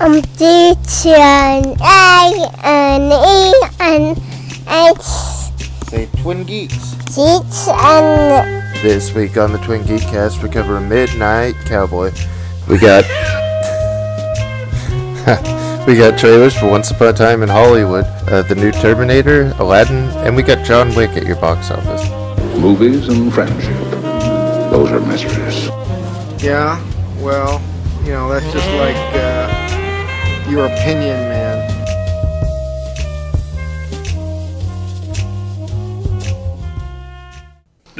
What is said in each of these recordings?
Um, D T N A N E N H Say Twin Geeks. T T N. This week on the Twin Geek Cast, we cover Midnight Cowboy. We got we got trailers for Once Upon a Time in Hollywood, uh, the new Terminator, Aladdin, and we got John Wick at your box office. Movies and friendship. Those are mysteries. Yeah, well, you know, that's just like uh, your opinion, man.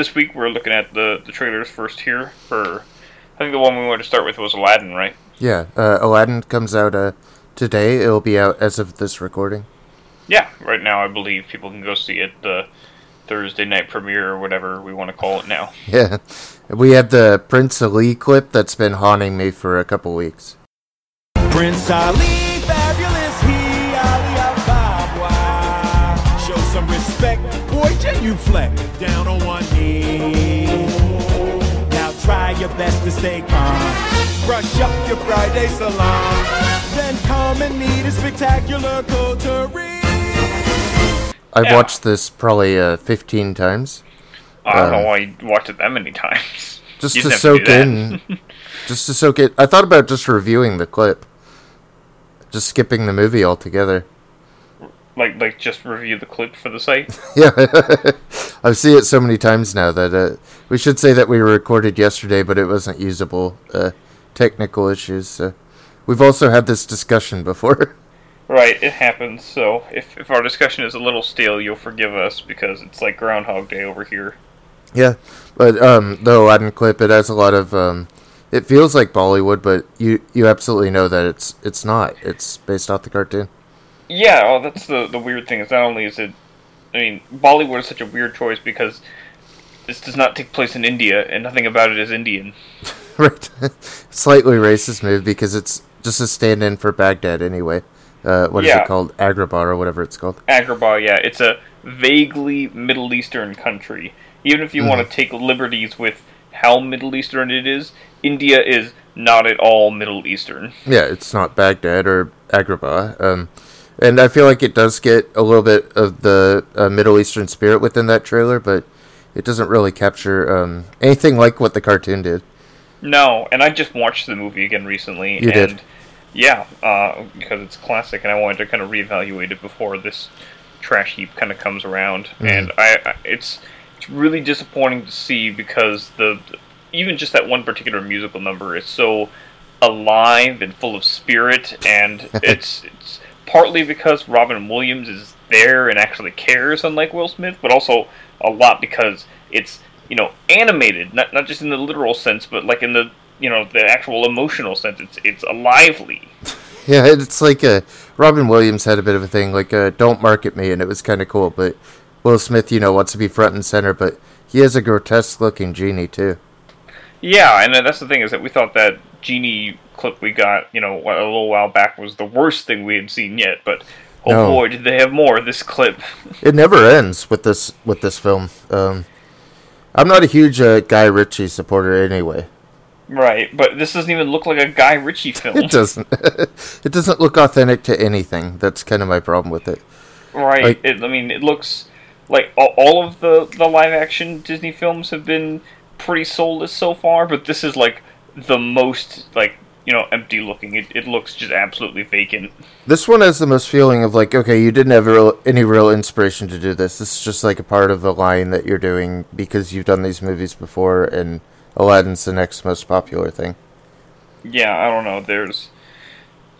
this week we're looking at the the trailers first here for I think the one we wanted to start with was Aladdin, right? Yeah, uh, Aladdin comes out uh, today. It'll be out as of this recording. Yeah, right now I believe people can go see it the Thursday night premiere or whatever we want to call it now. Yeah, we have the Prince Ali clip that's been haunting me for a couple weeks. Prince Ali, fabulous he, Ali Ababwa. Show some respect, boy, genuflect down on one knee. Now try your best to stay calm. Brush up your Friday salon. Then come and meet a spectacular coterie. I've Yeah. watched this probably uh, 15 times. I don't Um, know why you watched it that many times. just You to soak do in just to soak it i thought about just reviewing the clip just skipping the movie altogether like like just review the clip for the site. yeah i've seen it so many times now that uh, we should say that we recorded yesterday but it wasn't usable uh, technical issues so we've also had this discussion before right, it happens. So if if our discussion is a little stale, you'll forgive us because it's like Groundhog Day over here. yeah but um the aladdin clip it has a lot of um it feels like bollywood but you you absolutely know that it's it's not it's based off the cartoon Yeah, well, that's the the weird thing. Is not only is it, I mean, Bollywood is such a weird choice because this does not take place in India, and nothing about it is Indian. right. Slightly racist move because it's just a stand-in for Baghdad anyway. Uh, what is Yeah. it called? Agrabah or whatever it's called. Agrabah, yeah, it's a vaguely Middle Eastern country. Even if you want to take liberties with how Middle Eastern it is, India is not at all Middle Eastern. Yeah, it's not Baghdad or Agrabah. Um, and I feel like it does get a little bit of the uh, Middle Eastern spirit within that trailer, but it doesn't really capture um, anything like what the cartoon did. No, and I just watched the movie again recently, You and did? yeah, uh, because it's classic, and I wanted to kind of reevaluate it before this trash heap kind of comes around, Mm-hmm. and I, I it's it's really disappointing to see because the even just that one particular musical number is so alive and full of spirit, and it's it's partly because Robin Williams is there and actually cares, unlike Will Smith, but also a lot because it's you know animated, not not just in the literal sense, but like in the you know the actual emotional sense. It's it's lively. Yeah, it's like a Robin Williams had a bit of a thing like uh, "Don't market me," and it was kind of cool. But Will Smith, you know, wants to be front and center, but he has a grotesque-looking genie too. Yeah, and that's the thing is that we thought that genie clip we got, you know, a little while back was the worst thing we had seen yet. But oh No. boy, did they have more this clip. It never ends with this with this film. Um, I'm not a huge uh, Guy Ritchie supporter anyway. right, but this doesn't even look like a Guy Ritchie film. It doesn't. it doesn't look authentic to anything. That's kind of my problem with it. Right. Like- it, I mean, it looks like all, of the the live action Disney films have been pretty soulless so far, but this is like the most like you know empty looking. It it looks just absolutely vacant. This one has the most feeling of like, okay, you didn't have real, any real inspiration to do this. This is just like a part of the line that you're doing because you've done these movies before, and Aladdin's the next most popular thing. Yeah, I don't know. There's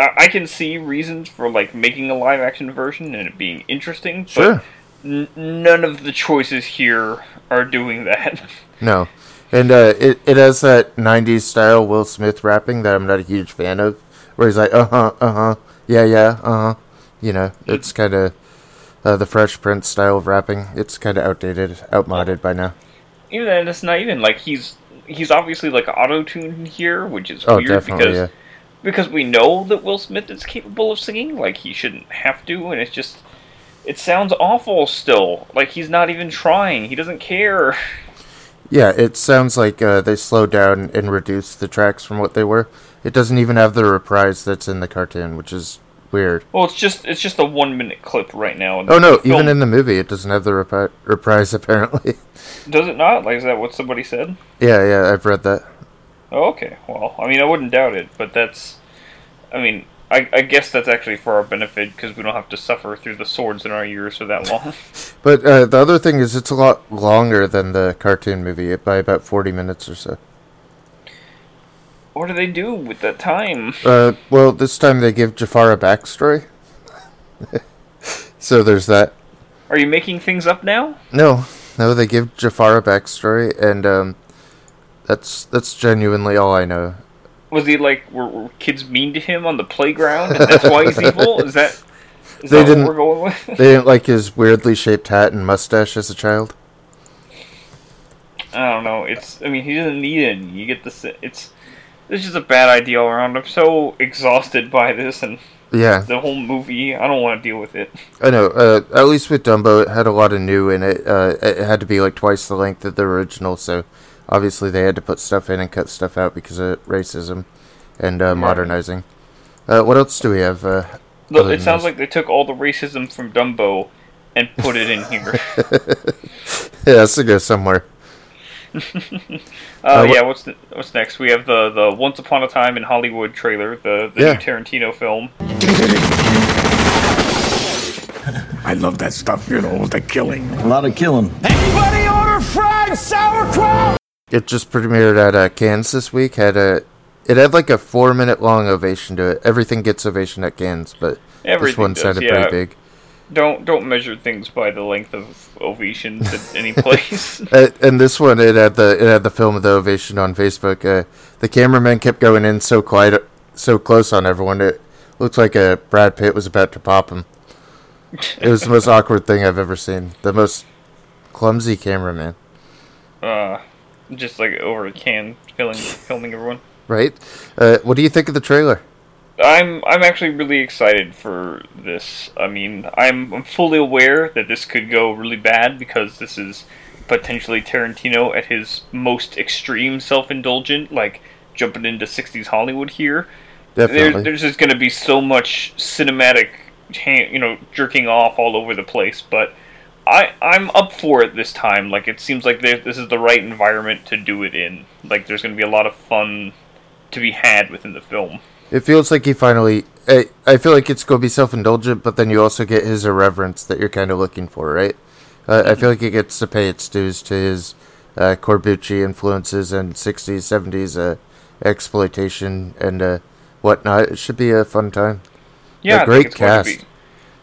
I, I can see reasons for like making a live action version and it being interesting, Sure. but n- none of the choices here are doing that. No. And uh, it, it has that 90s style Will Smith rapping that I'm not a huge fan of, where he's like, uh huh, uh huh, yeah, yeah, uh huh. You know, it's kind of uh, the Fresh Prince style of rapping. It's kind of outdated, outmoded by now. even then, it's not even like he's he's obviously like auto tuned here, which is Oh, weird because yeah. because we know that Will Smith is capable of singing. Like he shouldn't have to, and it's just it sounds awful still. Like he's not even trying. He doesn't care. Yeah, it sounds like uh, they slowed down and reduced the tracks from what they were. It doesn't even have the reprise that's in the cartoon, which is weird. Well, it's just it's just a one minute clip right now. Oh no, film- even in the movie, it doesn't have the repi- reprise apparently. does it not? Like, is that what somebody said? yeah, yeah, I've read that. Oh, okay. Well, I mean, I wouldn't doubt it, but that's, I mean, I, I guess that's actually for our benefit because we don't have to suffer through the swords in our ears for that long. But uh, the other thing is, it's a lot longer than the cartoon movie by about forty minutes or so. what do they do with that time? Uh, well, this time they give Jafar a backstory. so there's that. Are you making things up now? No, no, they give Jafar a backstory, and um, that's that's genuinely all I know. Was he like were, were kids mean to him on the playground, and that's why he's evil? Is that is They that didn't- what we're going with? They didn't like his weirdly shaped hat and mustache as a child. I don't know. It's I mean he doesn't need any. You get the it's it's just a bad idea all around. I'm so exhausted by this and Yeah, the whole movie. I don't want to deal with it. I know. Uh, at least with Dumbo, it had a lot of new in it. Uh, it had to be like twice the length of the original, so obviously they had to put stuff in and cut stuff out because of racism and uh, modernizing. Uh, what else do we have? Uh, Look, it sounds this? like they took all the racism from Dumbo and put it in here. yeah, that's to go somewhere. Uh, Uh, yeah, what's the, what's next? We have the the Once Upon a Time in Hollywood trailer, the, the Yeah. new Tarantino film. I love that stuff, you know, the killing. A lot of killing. Anybody order fried sauerkraut? It just premiered at uh, Cannes this week. Had a, it had like a four minute long ovation to it. Everything gets ovation at Cannes, but this one does, sounded yeah. pretty big. Don't don't measure things by the length of ovations at any place. Uh, and this one, it had the it had the film of the ovation on Facebook. Uh, the cameraman kept going in so quiet, so close on everyone. It looked like uh, Brad Pitt was about to pop him. It was the most awkward thing I've ever seen. The most clumsy cameraman, uh, just like over a can filming filming everyone. right? Uh, what do you think of the trailer? I'm I'm actually really excited for this. I mean, I'm I'm fully aware that this could go really bad because this is potentially Tarantino at his most extreme self-indulgent, like jumping into 60s Hollywood here. There, Definitely. there's just going to be so much cinematic, you know, jerking off all over the place. But I I'm up for it this time. Like it seems like this is the right environment to do it in. Like there's going to be a lot of fun to be had within the film. It feels like he finally. I, I feel like it's going to be self indulgent, but then you also get his irreverence that you're kind of looking for, right? Uh, I feel like it gets to pay its dues to his uh, Corbucci influences and 60s, 70s uh, exploitation and uh, whatnot. It should be a fun time. Yeah, A great think it's going to cast.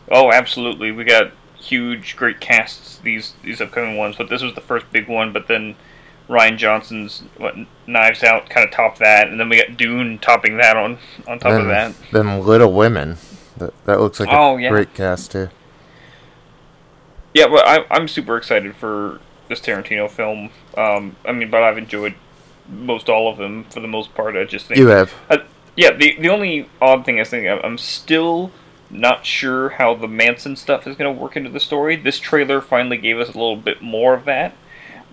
Oh, absolutely. We got huge, great casts these these upcoming ones, but this was the first big one. But then Rian Johnson's what, Knives Out kind of topped that, and then we got Dune topping that on on top of that. then Little Women. That, that looks like Oh, a yeah. great cast, too. Yeah, but I, I'm super excited for this Tarantino film. Um, I mean, but I've enjoyed most all of them for the most part. I just think You have. Uh, yeah, the the only odd thing I think I'm still not sure how the Manson stuff is going to work into the story. This trailer finally gave us a little bit more of that,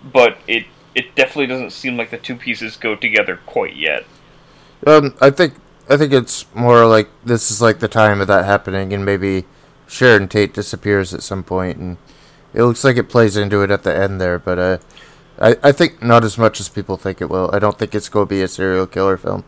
but it it definitely doesn't seem like the two pieces go together quite yet. Um, I think I think it's more like this is like the time of that happening, and maybe Sharon Tate disappears at some point, and it looks like it plays into it at the end there. But uh, I I think not as much as people think it will. I don't think it's going to be a serial killer film.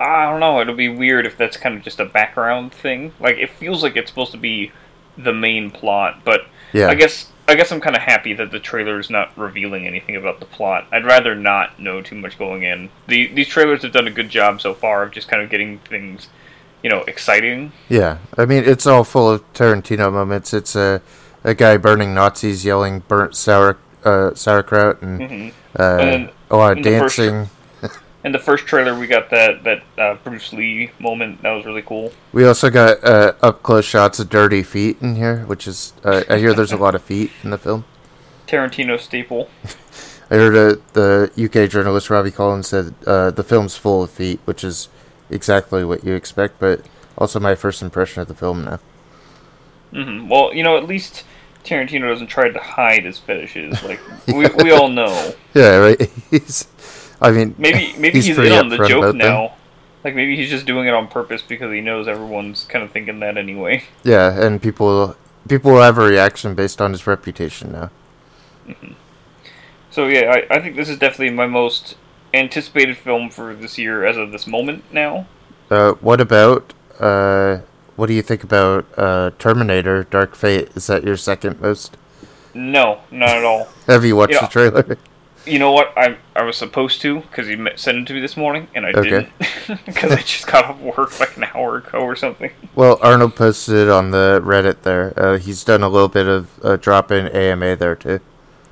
I don't know. It'll be weird if that's kind of just a background thing. Like it feels like it's supposed to be the main plot, but Yeah. I guess I guess I'm kind of happy that the trailer is not revealing anything about the plot. I'd rather not know too much going in. The these trailers have done a good job so far of just kind of getting things, you know, exciting. Yeah, I mean it's all full of Tarantino moments. It's a a guy burning Nazis, yelling "burnt sour uh, sauerkraut," and Mhm. uh, And a lot of dancing. In the first trailer, we got that that uh, Bruce Lee moment. That was really cool. We also got uh, up close shots of dirty feet in here, which is uh, I hear there's a lot of feet in the film. Tarantino staple. I heard uh, the UK journalist Robbie Collins said uh, the film's full of feet, which is exactly what you expect, but also my first impression of the film now. hmm Well, you know, at least Tarantino doesn't try to hide his fetishes. Like we, we all know. Yeah, right. He's, I mean, Maybe maybe he's, pretty in on the joke about them. now. Like maybe he's just doing it on purpose because he knows everyone's kind of thinking that anyway. Yeah, and people people will have a reaction based on his reputation now. So yeah, I, I think this is definitely my most anticipated film for this year as of this moment now. Uh, what about uh, what do you think about uh, Terminator: Dark Fate? Is that your second most? No, not at all. Have you watched the trailer? You know what? I I was supposed to because he sent it to me this morning, and I Okay. didn't because I just got off work like an hour ago or something. Well, Arnold posted it on the Reddit there. Uh, he's done a little bit of uh, drop in AMA there too.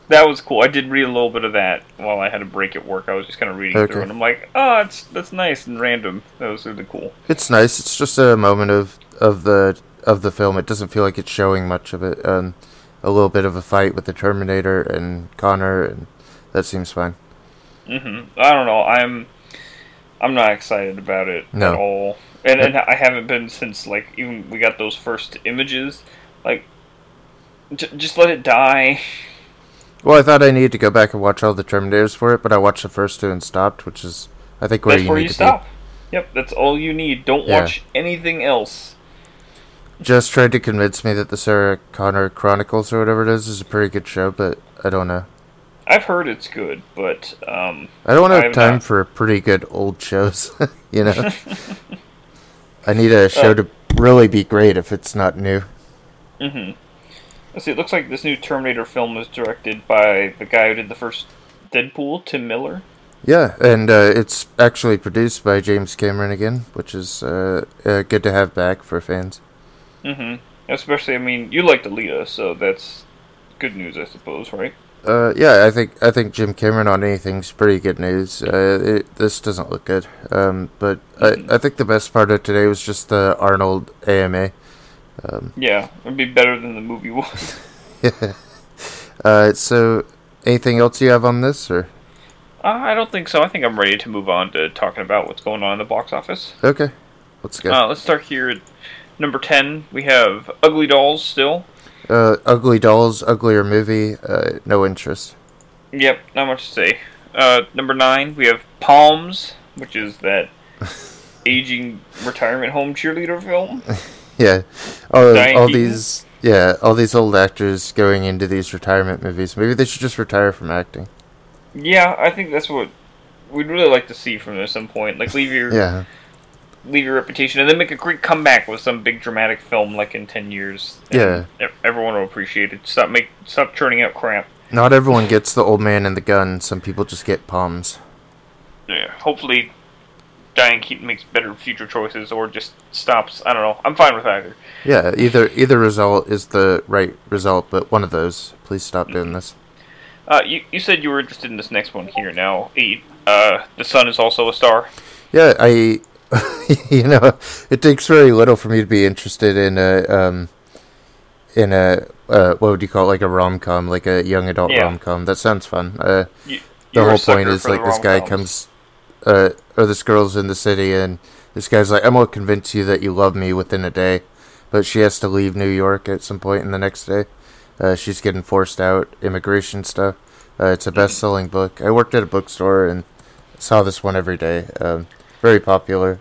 That was cool. I did read a little bit of that while I had a break at work. I was just kind of reading Okay. through, and I'm like, oh, it's that's nice and random. That was really cool. It's nice. It's just a moment of of the of the film. It doesn't feel like it's showing much of it. Um, a little bit of a fight with the Terminator and Connor, and that seems fine. hmm I don't know. I'm I'm not excited about it No. at all, and and I haven't been since like even we got those first images. Like, j- just let it die. Well, I thought I needed to go back and watch all the Terminators for it, but I watched the first two and stopped, which is I think where That's you where need you to stop. Yep, that's all you need. Don't Yeah. watch anything else. Just tried to convince me that the Sarah Connor Chronicles or whatever it is is a pretty good show, but I don't know. I've heard it's good, but um, I don't have have time not. for pretty good old shows, you know. I need a show Uh, to really be great if it's not new. Mm-hmm. Let's see. It looks like this new Terminator film was directed by the guy who did the first Deadpool, Tim Miller. Yeah, and uh, it's actually produced by James Cameron again, which is uh, uh, good to have back for fans. Mm-hmm. Especially, I mean, you like Alita, so that's good news, I suppose, right? Uh, yeah, I think I think Jim Cameron on anything's pretty good news. Uh, it, this doesn't look good, um, but I, I think the best part of today was just the Arnold AMA. Um, Yeah, it'd be better than the movie was. uh, so, anything else you have on this, or Uh, I don't think so. I think I'm ready to move on to talking about what's going on in the box office. okay, let's go. Uh, let's start here at number 10. We have Ugly Dolls still. Uh, Ugly Dolls, uglier movie, uh, no interest. Yep, not much to say. Uh, number 9, we have Poms, which is that aging retirement home cheerleader film. Yeah, all, Diane all Keaton? these yeah, all these old actors going into these retirement movies. Maybe they should just retire from acting. Yeah, I think that's what we'd really like to see from them at some point. Like, leave your Yeah, leave your reputation, and then make a great comeback with some big dramatic film, like in ten years. Yeah. everyone will appreciate it. Stop make stop churning out crap. not everyone gets the old man and the gun. Some people just get Poms. Yeah, hopefully, Diane Keaton makes better future choices, or just stops. I don't know. I'm fine with either. Yeah, either either result is the right result, but one of those. Please stop doing this. Uh, you you said you were interested in this next one here now. Eight. Uh, the sun is also a star. Yeah, I, you know, it takes very little for me to be interested in a um, in a uh, what would you call it, like a rom com, like a young adult Yeah. rom com. That sounds fun. Uh, You, the whole point is like this guy comes, uh, or this girl's in the city, and this guy's like, "I'm gonna convince you that you love me within a day," but she has to leave New York at some point in the next day. Uh, she's getting forced out, immigration stuff. Uh, it's a best-selling book. I worked at a bookstore and saw this one every day. Um, very popular.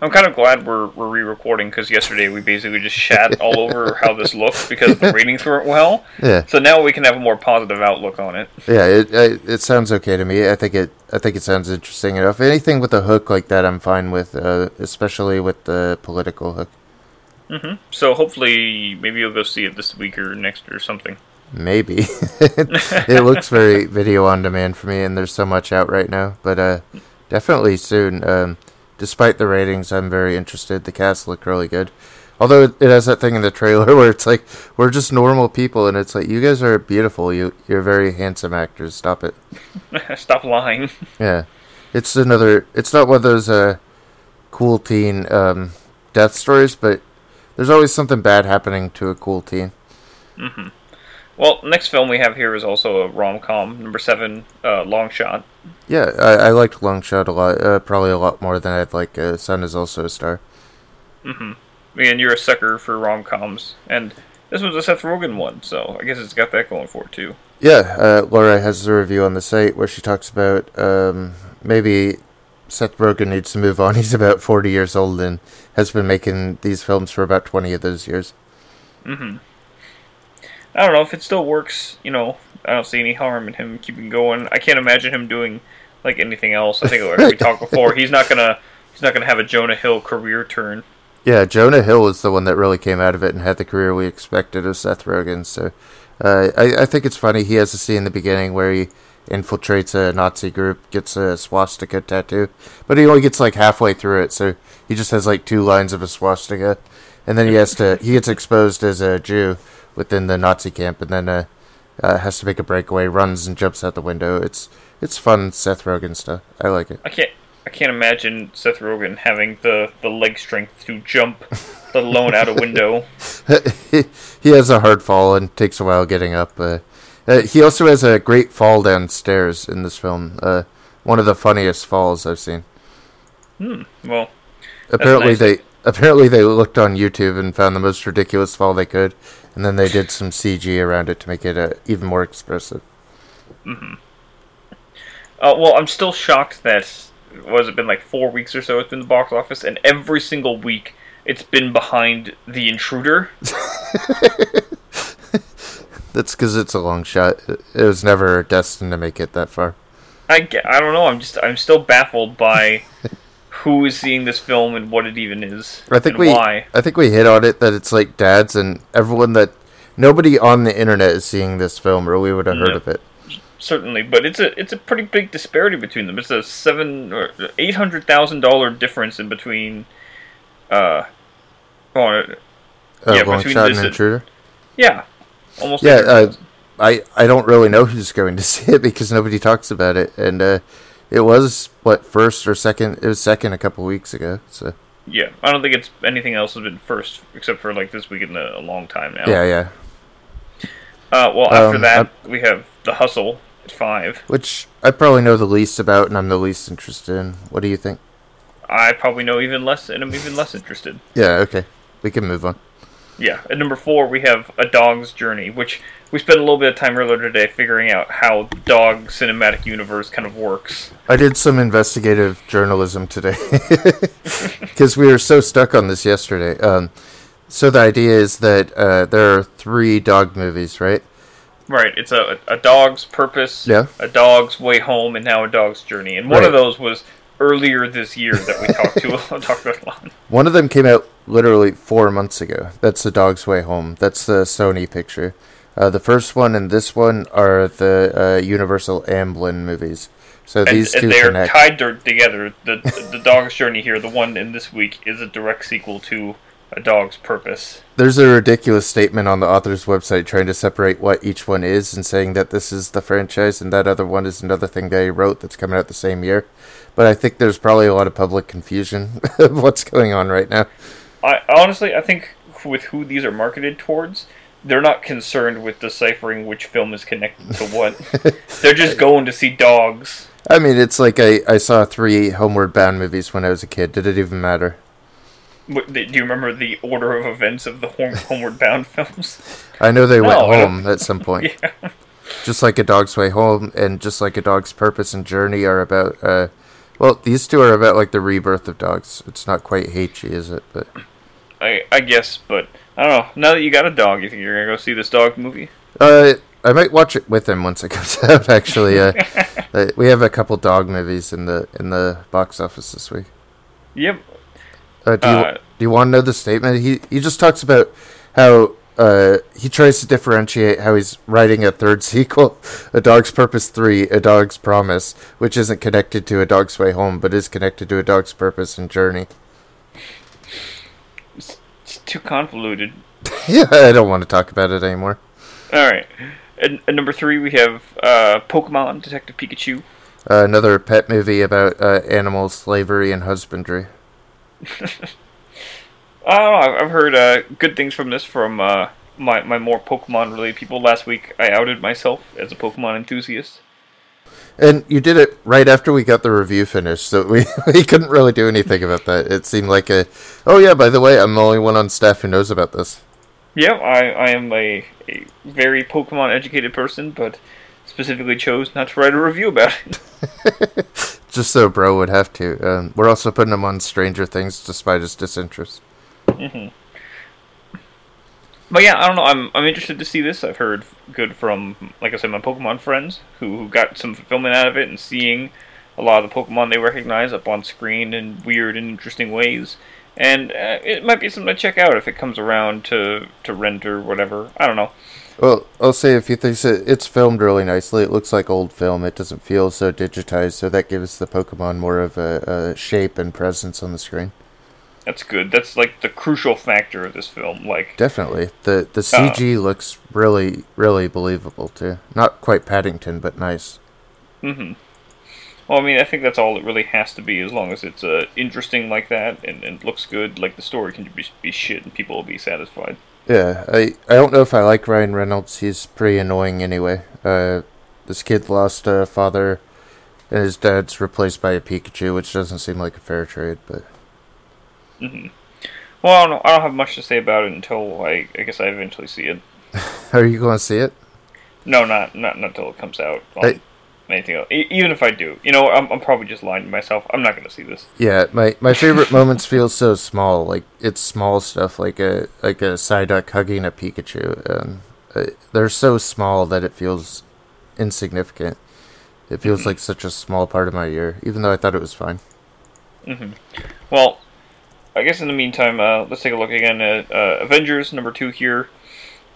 I'm kind of glad we're we're re-recording because yesterday we basically just shat all over how this looked because the ratings weren't well. Yeah, So now we can have a more positive outlook on it. yeah. It it, it sounds okay to me. I think it I think it sounds interesting enough. Anything with a hook like that, I'm fine with. Uh, especially with the political hook. Mm-hmm. So hopefully, maybe you'll go see it this week or next or something. Maybe. it looks very video on demand for me, and there's so much out right now. But uh, definitely soon. Um, despite the ratings, I'm very interested. The cast look really good. Although it has that thing in the trailer where it's like we're just normal people, and it's like you guys are beautiful. You you're very handsome actors. Stop it. Stop lying. Yeah, it's another. It's not one of those uh, cool teen um, death stories, but there's always something bad happening to a cool teen. Well, next film we have here is also a rom com, number seven, uh, Long Shot. Yeah, I, I liked Long Shot a lot. Uh, probably a lot more than I'd like. Uh, Sun is also a star. And you're a sucker for rom coms, and this was a Seth Rogen one, so I guess it's got that going for it too. Yeah, uh, Laura has a review on the site where she talks about um, maybe Seth Rogen needs to move on. He's about 40 years old and has been making these films for about 20 of those years. Mhm. I don't know if it still works. You know, I don't see any harm in him keeping going. I can't imagine him doing like anything else. I think we talked before, he's not gonna he's not gonna have a Jonah Hill career turn. Yeah, Jonah Hill was the one that really came out of it and had the career we expected of Seth Rogen. So uh, I, I think it's funny. He has a scene in the beginning where he infiltrates a Nazi group, gets a swastika tattoo, but he only gets like halfway through it. So he just has like two lines of a swastika, and then he has to he gets exposed as a Jew within the Nazi camp, and then uh, uh, has to make a breakaway, runs and jumps out the window. It's it's fun Seth Rogen stuff. I like it. I can't I can't imagine Seth Rogen having the the leg strength to jump, let alone out a window. he, he has a hard fall and takes a while getting up. Uh, uh, he also has a great fall downstairs in this film. Uh, one of the funniest falls I've seen. Hmm. Well, Apparently nice. they apparently they looked on YouTube and found the most ridiculous fall they could, and then they did some CG around it to make it uh, even more expressive. Uh, well, I'm still shocked that was it been like four weeks or so it's been the box office, and every single week it's been behind The Intruder. That's because it's a long shot. It, it was never destined to make it that far. I, I don't know. I'm just I'm still baffled by who is seeing this film and what it even is I think and we why. I think we hit on it that it's like dads and everyone that nobody on the internet is seeing this film or we would have heard No. of it. Certainly, but it's a it's a pretty big disparity between them. It's a seven or eight hundred thousand dollar difference in between. Uh, oh, Uh, Yeah, between shot this and- intruder. yeah, almost. Yeah, uh, I I don't really know who's going to see it because nobody talks about it, and uh, it was what first or second. It was second a couple weeks ago. So yeah. I don't think it's anything else has been first except for like this week in a, a long time now. yeah, yeah. Uh, well, after Um, that we have the hustle at five. Which I probably know the least about, and I'm the least interested in. What do you think? I probably know even less, and I'm even less interested. Yeah, okay, we can move on. Yeah, at number four we have A Dog's Journey, which we spent a little bit of time earlier today figuring out how dog cinematic universe kind of works. I did some investigative journalism today because we were so stuck on this yesterday. Um, so the idea is that uh, there are three dog movies, right? Right, it's a a dog's purpose, Yeah. a dog's way home, and now a dog's journey. And one of those was earlier this year that we talked to talked about a lot. One of them came out literally four months ago. That's The Dog's Way Home. That's the Sony picture. Uh, the first one and this one are the uh, Universal Amblin movies. So And, these two and they're connect. tied to- together. The the dog's journey here, the one in this week, is a direct sequel to a dog's purpose. There's a ridiculous statement on the author's website trying to separate what each one is and saying that this is the franchise and that other one is another thing he wrote that's coming out the same year. But I think there's probably a lot of public confusion of what's going on right now. I honestly, I think with who these are marketed towards, they're not concerned with deciphering which film is connected to what. they're just going to see dogs. I mean, it's like I, I saw three Homeward Bound movies when I was a kid. Did it even matter? What- Do you remember the order of events of the home, Homeward Bound films? I know they No, went home at some point. yeah. Just like A Dog's Way Home and just like A Dog's Purpose and Journey are about, uh, well, these two are about like the rebirth of dogs. It's not quite Hachi, is it? But I, I guess, but I don't know. Now that you got a dog, you think you're gonna go see this dog movie? uh, I might watch it with him once it comes out. Actually, uh, uh, we have a couple dog movies in the in the box office this week. Yep. Uh, do you Uh, do you want to know the statement? He he just talks about how uh, he tries to differentiate how he's writing a third sequel, A Dog's Purpose Three, A Dog's Promise, which isn't connected to A Dog's Way Home, but is connected to A Dog's Purpose and Journey. It's too convoluted. yeah, I don't want to talk about it anymore. All right. At, at number three, we have uh, Pokemon Detective Pikachu. Uh, another pet movie about uh, animal slavery and husbandry. I don't know. I've, heard uh, good things from this from uh, my my more Pokemon related people. Last week, I outed myself as a Pokemon enthusiast. And you did it right after we got the review finished, so we, we couldn't really do anything about that. It seemed like a, oh yeah, by the way, I'm the only one on staff who knows about this. Yeah, I, I am a, a very Pokemon educated person, but specifically chose not to write a review about it. Just so bro would have to. Um, we're also putting him on Stranger Things despite his disinterest. But yeah, I don't know. I'm I'm interested to see this. I've heard good from, like I said, my Pokemon friends who, who got some fulfillment out of it and seeing a lot of the Pokemon they recognize up on screen in weird and interesting ways. And uh, it might be something to check out if it comes around to to rent or whatever. I don't know. Well, I'll say if you think so, it's filmed really nicely. It looks like old film. It doesn't feel so digitized, so that gives the Pokemon more of a, a shape and presence on the screen. That's good. That's like the crucial factor of this film. Like, Definitely, the the CG looks really really believable too. Not quite Paddington, but nice. Mm-hmm. Well, I mean, I think that's all it really has to be. As long as it's uh, interesting like that and, and looks good, like the story can be, be shit and people will be satisfied. Yeah, I I don't know if I like Ryan Reynolds. He's pretty annoying anyway. Uh, this kid lost a father, and his dad's replaced by a Pikachu, which doesn't seem like a fair trade. But Mm-hmm. Well, I don't, I don't have much to say about it until I, I guess I eventually see it. are you going to see it? No, not not not until it comes out. On Hey. anything else. E- even if I do, you know, I'm, I'm probably just lying to myself. I'm not going to see this. Yeah, my my favorite moments feel so small. Like it's small stuff, like a like a Psyduck hugging a Pikachu, and uh, they're so small that it feels insignificant. It feels mm-hmm. like such a small part of my year, even though I thought it was fine. Mm-hmm. Well, I guess in the meantime, uh, let's take a look again at uh, Avengers number two here.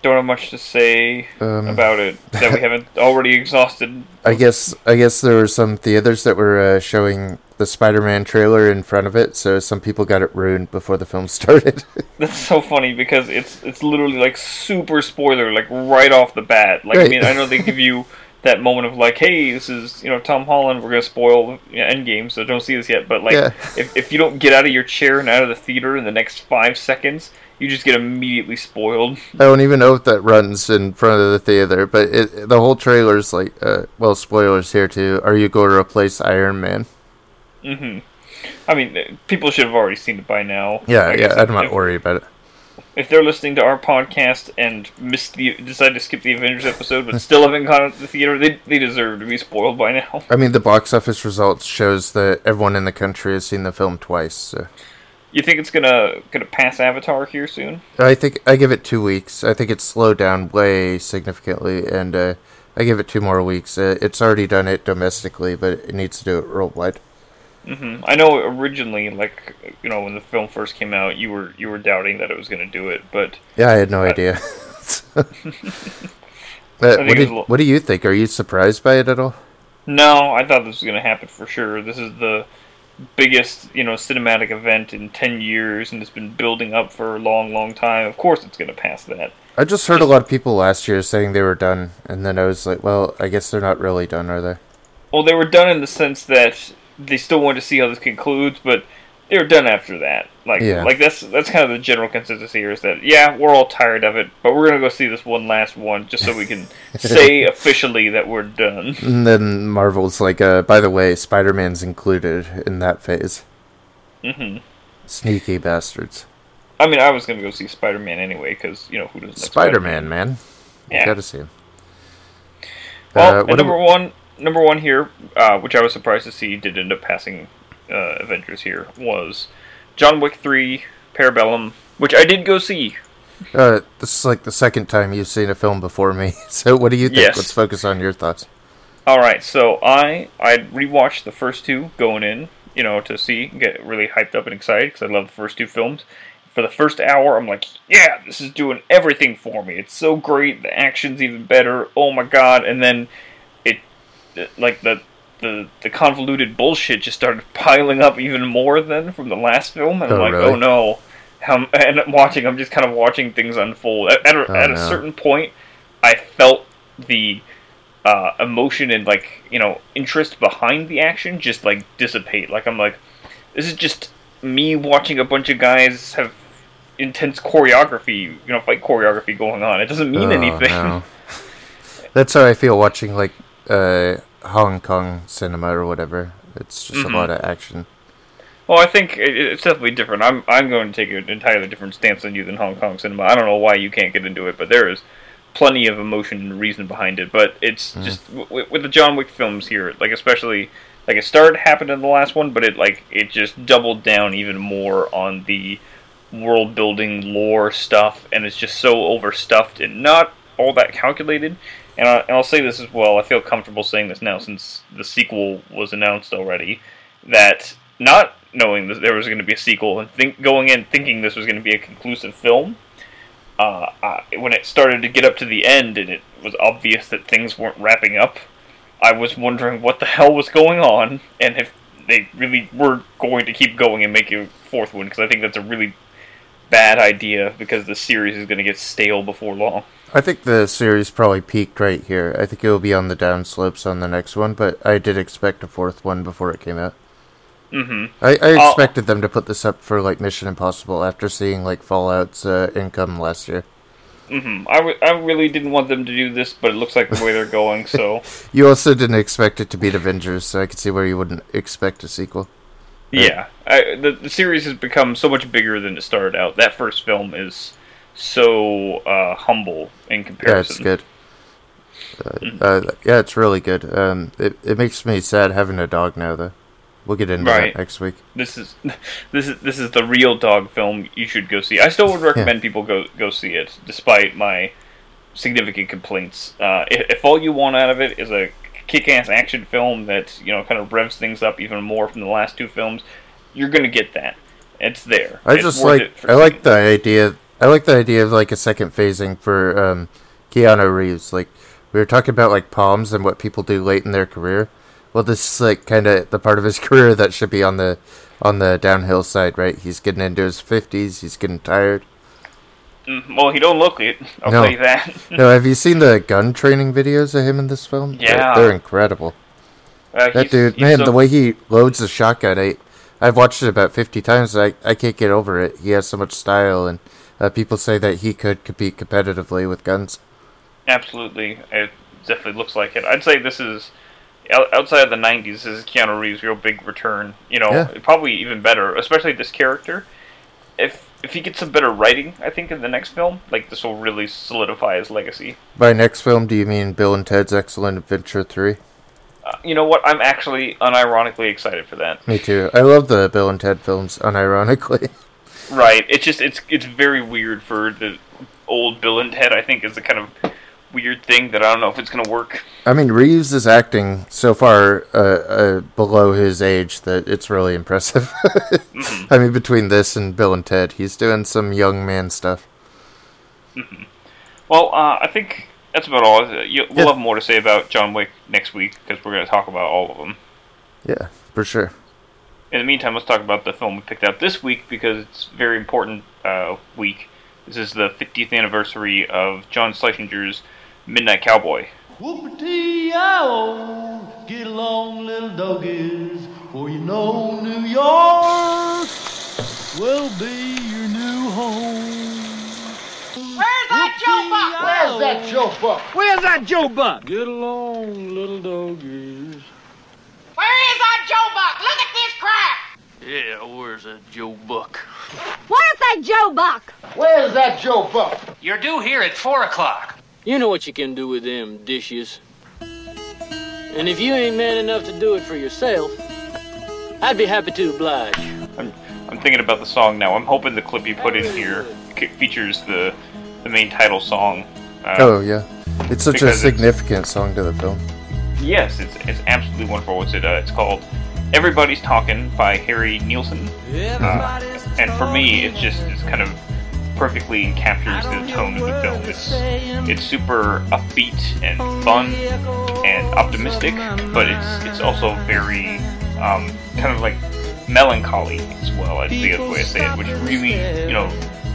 Don't have much to say Um, about it that we haven't already exhausted. I guess I guess there were some theaters that were uh, showing the Spider-Man trailer in front of it, so some people got it ruined before the film started. That's so funny because it's it's literally like super spoiler, like right off the bat. Like I mean, I know they give you that moment of like, hey, this is you know Tom Holland. We're gonna spoil you know, Endgame, so don't see this yet. But like, Yeah. if if you don't get out of your chair and out of the theater in the next five seconds, you just get immediately spoiled. I don't even know if that runs in front of the theater, but it, the whole trailer's like, uh, well, spoilers here too. Are you going to replace Iron Man? hmm I mean, people should have already seen it by now. Yeah, I yeah, I'm not worried about it. If they're listening to our podcast and missed the decide to skip the Avengers episode, but still haven't gone to the theater, they they deserve to be spoiled by now. I mean, the box office results shows that everyone in the country has seen the film twice. So. You think it's gonna gonna pass Avatar here soon? I think I give it two weeks. I think it's slowed down way significantly, and uh, I give it two more weeks. Uh, it's already done it domestically, but it needs to do it worldwide. Hmm I know originally, like you know, when the film first came out, you were you were doubting that it was gonna do it, but Yeah, I had no idea. but what, did, lo- what do you think? Are you surprised by it at all? no, I thought this was gonna happen for sure. This is the biggest you know cinematic event in ten years, and it's been building up for a long, long time. Of course, it's gonna pass that. I just heard a lot of people last year saying they were done, and then I was like, well, I guess they're not really done, are they? Well, they were done in the sense that they still wanted to see how this concludes, but they were done after that. Like, Yeah. like that's that's kind of the general consensus here is that yeah, we're all tired of it, but we're gonna go see this one last one just so we can say officially that we're done. And then Marvel's like, uh, by the way, Spider Man's included in that phase. hmm Sneaky bastards. I mean, I was gonna go see Spider Man anyway because you know who doesn't Spider Man, man. Yeah. Gotta see him. Well, Uh, number ab- one, number one here, uh, which I was surprised to see did end up passing uh, Avengers here, was John Wick three Parabellum, which I did go see. Uh, this is like the second time you've seen a film before me. So what do you think? Yes. Let's focus on your thoughts. All right, so I I rewatched the first two going in, you know, to see, get really hyped up and excited because I love the first two films. For the first hour, I'm like, yeah, this is doing everything for me. It's so great. The action's even better. Oh my god! And then like the the the convoluted bullshit just started piling up even more than from the last film, and I'm Oh, like, really? oh no. How, and I'm watching, I'm just kind of watching things unfold. At, at, a, Oh, at a certain point, I felt the uh, emotion and like you know interest behind the action just like dissipate. Like I'm like, this is just me watching a bunch of guys have intense choreography, you know, fight choreography going on. It doesn't mean Oh, anything. no. That's how I feel watching like uh, Hong Kong cinema or whatever. It's just Mhm. a lot of action. Well, I think it's definitely different. I'm I'm going to take an entirely different stance than you than Hong Kong cinema. I don't know why you can't get into it, but there is plenty of emotion and reason behind it. But it's just w- with the John Wick films here, like especially like it started happened in the last one, but it like it just doubled down even more on the world building lore stuff, and it's just so overstuffed and not all that calculated. And, I, and I'll say this as well. I feel comfortable saying this now since the sequel was announced already. That not knowing that there was going to be a sequel and think going in thinking this was going to be a conclusive film, uh, I, when it started to get up to the end and it was obvious that things weren't wrapping up, I was wondering what the hell was going on and if they really were going to keep going and make a fourth one because I think that's a really bad idea because the series is going to get stale before long. I think the series probably peaked right here. I think it will be on the downslopes on the next one, but I did expect a fourth one before it came out. Mm-hmm. I, I I'll- expected them to put this up for like Mission Impossible after seeing like Fallout's uh, income last year. Mm-hmm. I, w- I really didn't want them to do this, but it looks like the way they're going. So You also didn't expect it to beat Avengers, so I could see where you wouldn't expect a sequel. Yeah, I, the the series has become so much bigger than it started out. That first film is so uh, humble in comparison. Yeah, it's good. Uh, uh, yeah, it's really good. Um, it it makes me sad having a dog now, though. We'll get into Right. that next week. This is this is this is the real dog film you should go see. I still would recommend people go go see it, despite my significant complaints. Uh, if, if all you want out of it is a kick-ass action film that you know kind of revs things up even more from the last two films, you're gonna get that. It's there. I It's just like I like the idea. I like the idea of like a second phasing for um, Keanu Reeves. Like we were talking about like Poms and what people do late in their career. Well, this is like kind of the part of his career that should be on the on the downhill side, right? He's getting into his fifties. He's getting tired. Mm, well, he don't look it. I'll No. tell you that. no, have you seen the gun training videos of him in this film? They're- Yeah. they're, incredible. Uh, That he's- dude, he's man, so- the way he loads the shotgun, I, I've watched it about 50 times. I, I can't get over it. He has so much style, and uh, people say that he could compete competitively with guns. Absolutely, it definitely looks like it. I'd say this is outside of the '90s. This is Keanu Reeves' real big return. You know, Yeah. probably even better, especially this character. If if he gets some better writing, I think in the next film, like this will really solidify his legacy. By next film, do you mean Bill and Ted's Excellent Adventure 3? Uh, you know what? I'm actually unironically excited for that. Me too. I love the Bill and Ted films, unironically. Right? It's just it's it's very weird for the old Bill and Ted. I think is the kind of weird thing that I don't know if it's gonna work. I mean, Reeves is acting so far uh, uh, below his age that it's really impressive. I mean, between this and Bill and Ted, he's doing some young man stuff. Well, uh, I think that's about all. Uh, we'll Yeah. have more to say about John Wick next week because we're going to talk about all of them. Yeah, for sure. In the meantime, let's talk about the film we picked out this week because it's a very important uh, week. This is the 50th anniversary of John Schlesinger's Midnight Cowboy. Whoopity-ow, get along, little doggies, for you know New York will be your new home. Where's that Joe Buck? Where's that Joe Buck? Where's that Joe Buck? Get along, little doggies. Where is that Joe Buck? Look at this crap! Yeah, where's that Joe Buck? Where's that Joe Buck? Where's that Joe Buck? You're due here at 4 o'clock. You know what you can do with them dishes. And if you ain't man enough to do it for yourself, I'd be happy to oblige. I'm, I'm thinking about the song now. I'm hoping the clip you put in here c- features the the main title song. Uh, Oh, yeah. It's such a significant song to the film. Yes, it's, it's absolutely wonderful. What's it? Uh, it's called "Everybody's Talking" by Harry Nilsson. Uh, and for me, it just it's kind of perfectly captures the tone of the film. It's it's super upbeat and fun and optimistic, but it's it's also very um, kind of like melancholy as well. I think that's the way I say it, which really you know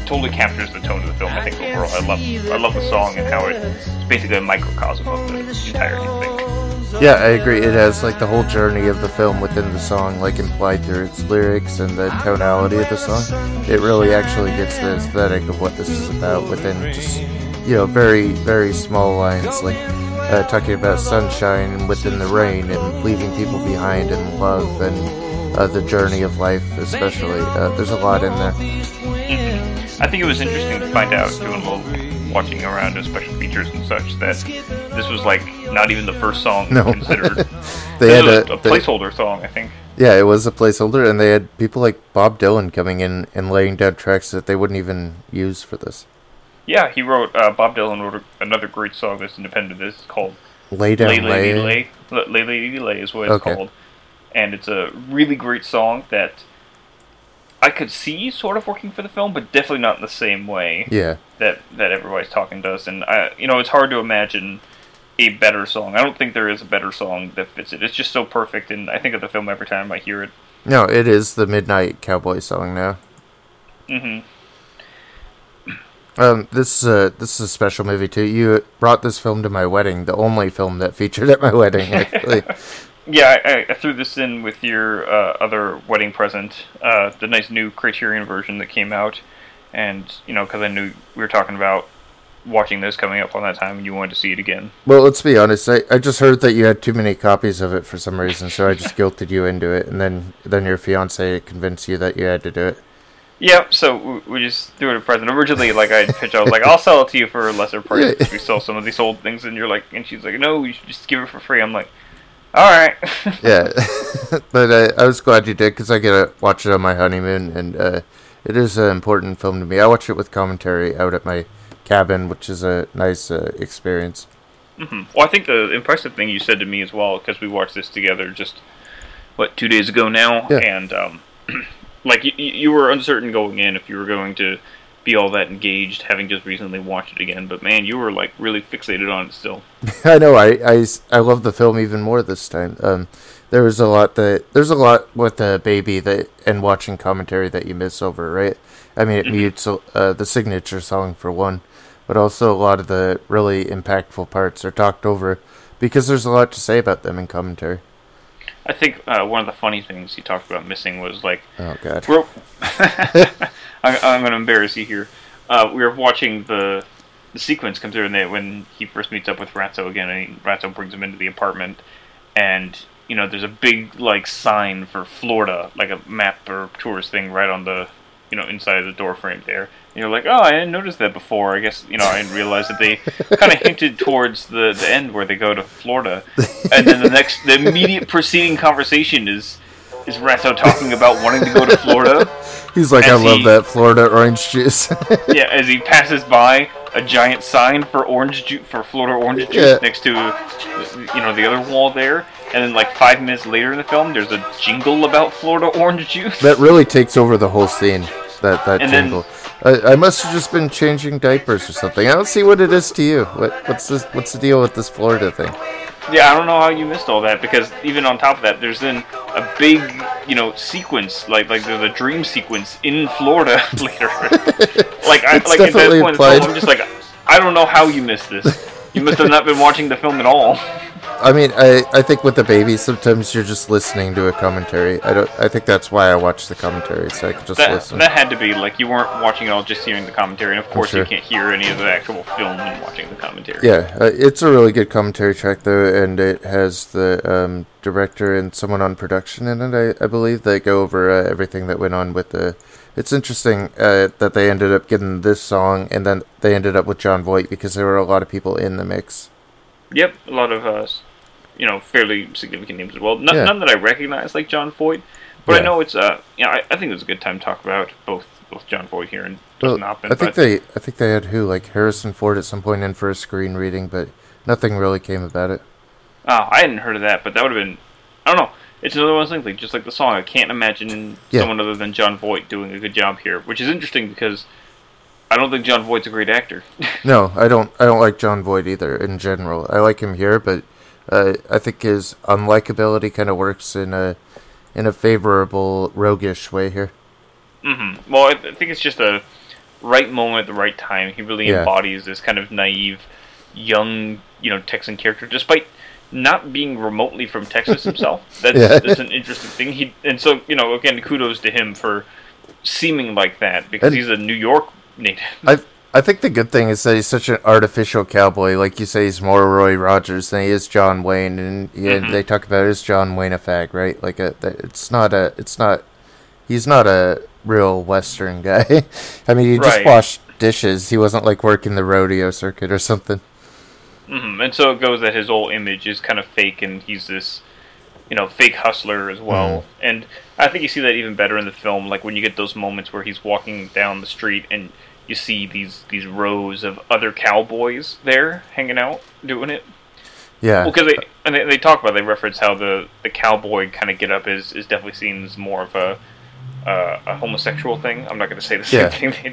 totally captures the tone of the film. I think overall, I love I love the song and how it, it's basically a microcosm of the entirety thing. Yeah, I agree. It has like the whole journey of the film within the song, like implied through its lyrics and the tonality of the song. It really actually gets the aesthetic of what this is about within just you know very very small lines, like uh, talking about sunshine within the rain and leaving people behind and love and uh, the journey of life, especially. Uh, there's a lot in there. I think it was interesting to find out doing a little watching around in special features and such that this was like not even the first song No. considered. They This had was a- a, they- placeholder song, I think. Yeah, it was a placeholder, and they had people like Bob Dylan coming in and laying down tracks that they wouldn't even use for this. Yeah, he wrote. Uh, Bob Dylan wrote another great song that's independent of this called Lay down, Lay lay. Lady Lay. L- Lay Lady Lay is what it's Okay. called, and it's a really great song that I could see sort of working for the film, but definitely not in the same way Yeah, that that everybody's talking does. And I, you know, it's hard to imagine a better song. I don't think there is a better song that fits it. It's just so perfect, and I think of the film every time I hear it. no, it is the Midnight Cowboy song now. Mm-hmm. Um, this is a this is a special movie too. You brought this film to my wedding, the only film that featured at my wedding. Actually, Yeah, I, I threw this in with your uh, other wedding present, uh, the nice new Criterion version that came out, and you know, because I knew we were talking about watching this coming up on that time, and you wanted to see it again. well, let's be honest. I, I just heard that you had too many copies of it for some reason, so I just guilted you into it, and then then your fiance convinced you that you had to do it. Yep. So we, just threw it a present. Originally, like I pitched, I was like, "I'll sell it to you for a lesser price because we sell some of these old things." And you're like, and she's like, "No, you should just give it for free." I'm like, "All right." yeah, but I, I was glad you did because I get to watch it on my honeymoon, and uh, it is an important film to me. I watch it with commentary out at my cabin, which is a nice uh, experience. hmm Well, I think the impressive thing you said to me as well, because we watched this together just what two days ago now, Yeah. and um, like you, you were uncertain going in if you were going to be all that engaged, having just recently watched it again. But man, you were like really fixated on it still. I know. I, I, I love the film even more this time. Um, there was a lot that there's a lot with the baby that and watching commentary that you miss over, right? I mean, it Mhm. mutes uh, the signature song for one, but also a lot of the really impactful parts are talked over because there's a lot to say about them in commentary. I think uh, one of the funny things he talked about missing was like Oh God. We're, I'm, I'm going to embarrass you here. Uh, we were watching the the sequence come through, and they, when he first meets up with Ratso again, and Ratso brings him into the apartment, and you know, there's a big like sign for Florida, like a map or tourist thing, right on the you know inside of the door frame there. You're like, oh, I didn't notice that before. I guess you know I didn't realize that they kind of hinted towards the the end where they go to Florida, and then the next the immediate preceding conversation is is Ratso talking about wanting to go to Florida. He's like, I love he- that Florida orange juice. yeah, as he passes by a giant sign for orange juice for Florida orange juice Yeah. next to you know the other wall there, and then like five minutes later in the film, there's a jingle about Florida orange juice. that really takes over the whole scene. That that And then- jingle. I, I must have just been changing diapers or something. I don't see what it is to you. What what's this? What's the deal with this Florida thing? Yeah, I don't know how you missed all that because even on top of that, there's then a big you know sequence like like there's a dream sequence in Florida later. like I It's like at that point, in the I'm just like I don't know how you missed this. You must have not been watching the film at all. I mean, I, I think with the baby, sometimes you're just listening to a commentary. I don't. I think that's why I watch the commentary, so I could just That, listen. that had to be like you weren't watching it all, just hearing the commentary, and of course sure. you can't hear any of the actual film when watching the commentary. Yeah, uh, it's a really good commentary track though, and it has the um, director and someone on production in it. I, I believe they go over uh, everything that went on with the. It's interesting uh, that they ended up getting this song, and then they ended up with Jon Voight because there were a lot of people in the mix. Yep, a lot of uh, s- you know fairly significant names as well. None, Yeah. none that I recognize like Jon Voight, but I know it's uh you know I, I think was a good time to talk about both both Jon Voight here and Well. I think they, I think they had who like Harrison Ford at some point in for a screen reading, but nothing really came about it. oh, I hadn't heard of that, but that would have been I don't know. It's another one of those things like just like the song. I can't imagine Yeah. someone other than Jon Voight doing a good job here, which is interesting because I don't think Jon Voight's a great actor. No, I don't. I don't like Jon Voight either. In general, I like him here, but uh, I think his unlikability kind of works in a in a favorable roguish way here. Mm-hmm. Well, I, I think it's just a right moment at the right time. He really Yeah. embodies this kind of naive, young, you know, Texan character, despite not being remotely from Texas himself. That's, Yeah. that's an interesting thing. He and so you know, again, kudos to him for seeming like that because And- he's a New York native. I I think the good thing is that he's such an artificial cowboy. Like you say, he's more Roy Rogers than he is John Wayne, and yeah, Mhm. they talk about is John Wayne a fag, right? Like a, it's not a, it's not, he's not a real Western guy. I mean, he just washed dishes. He wasn't like working the rodeo circuit or something. hmm And so it goes that his whole image is kind of fake, and he's this, you know, fake hustler as well. And I think you see that even better in the film, like when you get those moments where he's walking down the street and you see these these rows of other cowboys there hanging out doing it. Yeah. Well, because they and they, they talk about they reference how the the cowboy kind of get up is is definitely seen as more of a. Uh, a homosexual thing. I'm not going to say the same Yeah. thing they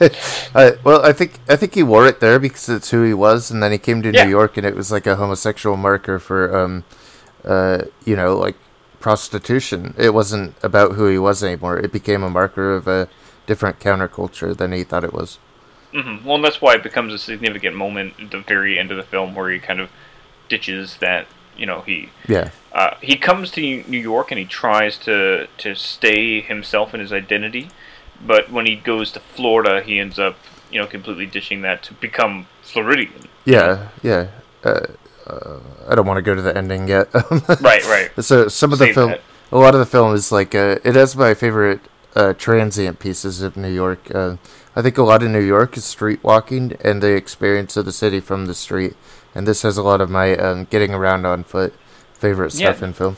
did. I, well, I think I think he wore it there because it's who he was, and then he came to Yeah. New York, and it was like a homosexual marker for, um, uh, you know, like prostitution. It wasn't about who he was anymore. It became a marker of a different counterculture than he thought it was. hmm Well, and that's why it becomes a significant moment at the very end of the film where he kind of ditches that. You know, he Yeah, uh, he comes to New York and he tries to to stay himself and his identity, but when he goes to Florida, he ends up you know completely ditching that to become Floridian. yeah, yeah. Uh, uh, I don't want to go to the ending yet. Right, right. So some of the film, that. a lot of the film is like uh, it has my favorite uh, transient pieces of New York. Uh, I think a lot of New York is street walking and the experience of the city from the street, and this has a lot of my um, getting around on foot favorite stuff Yeah. in film.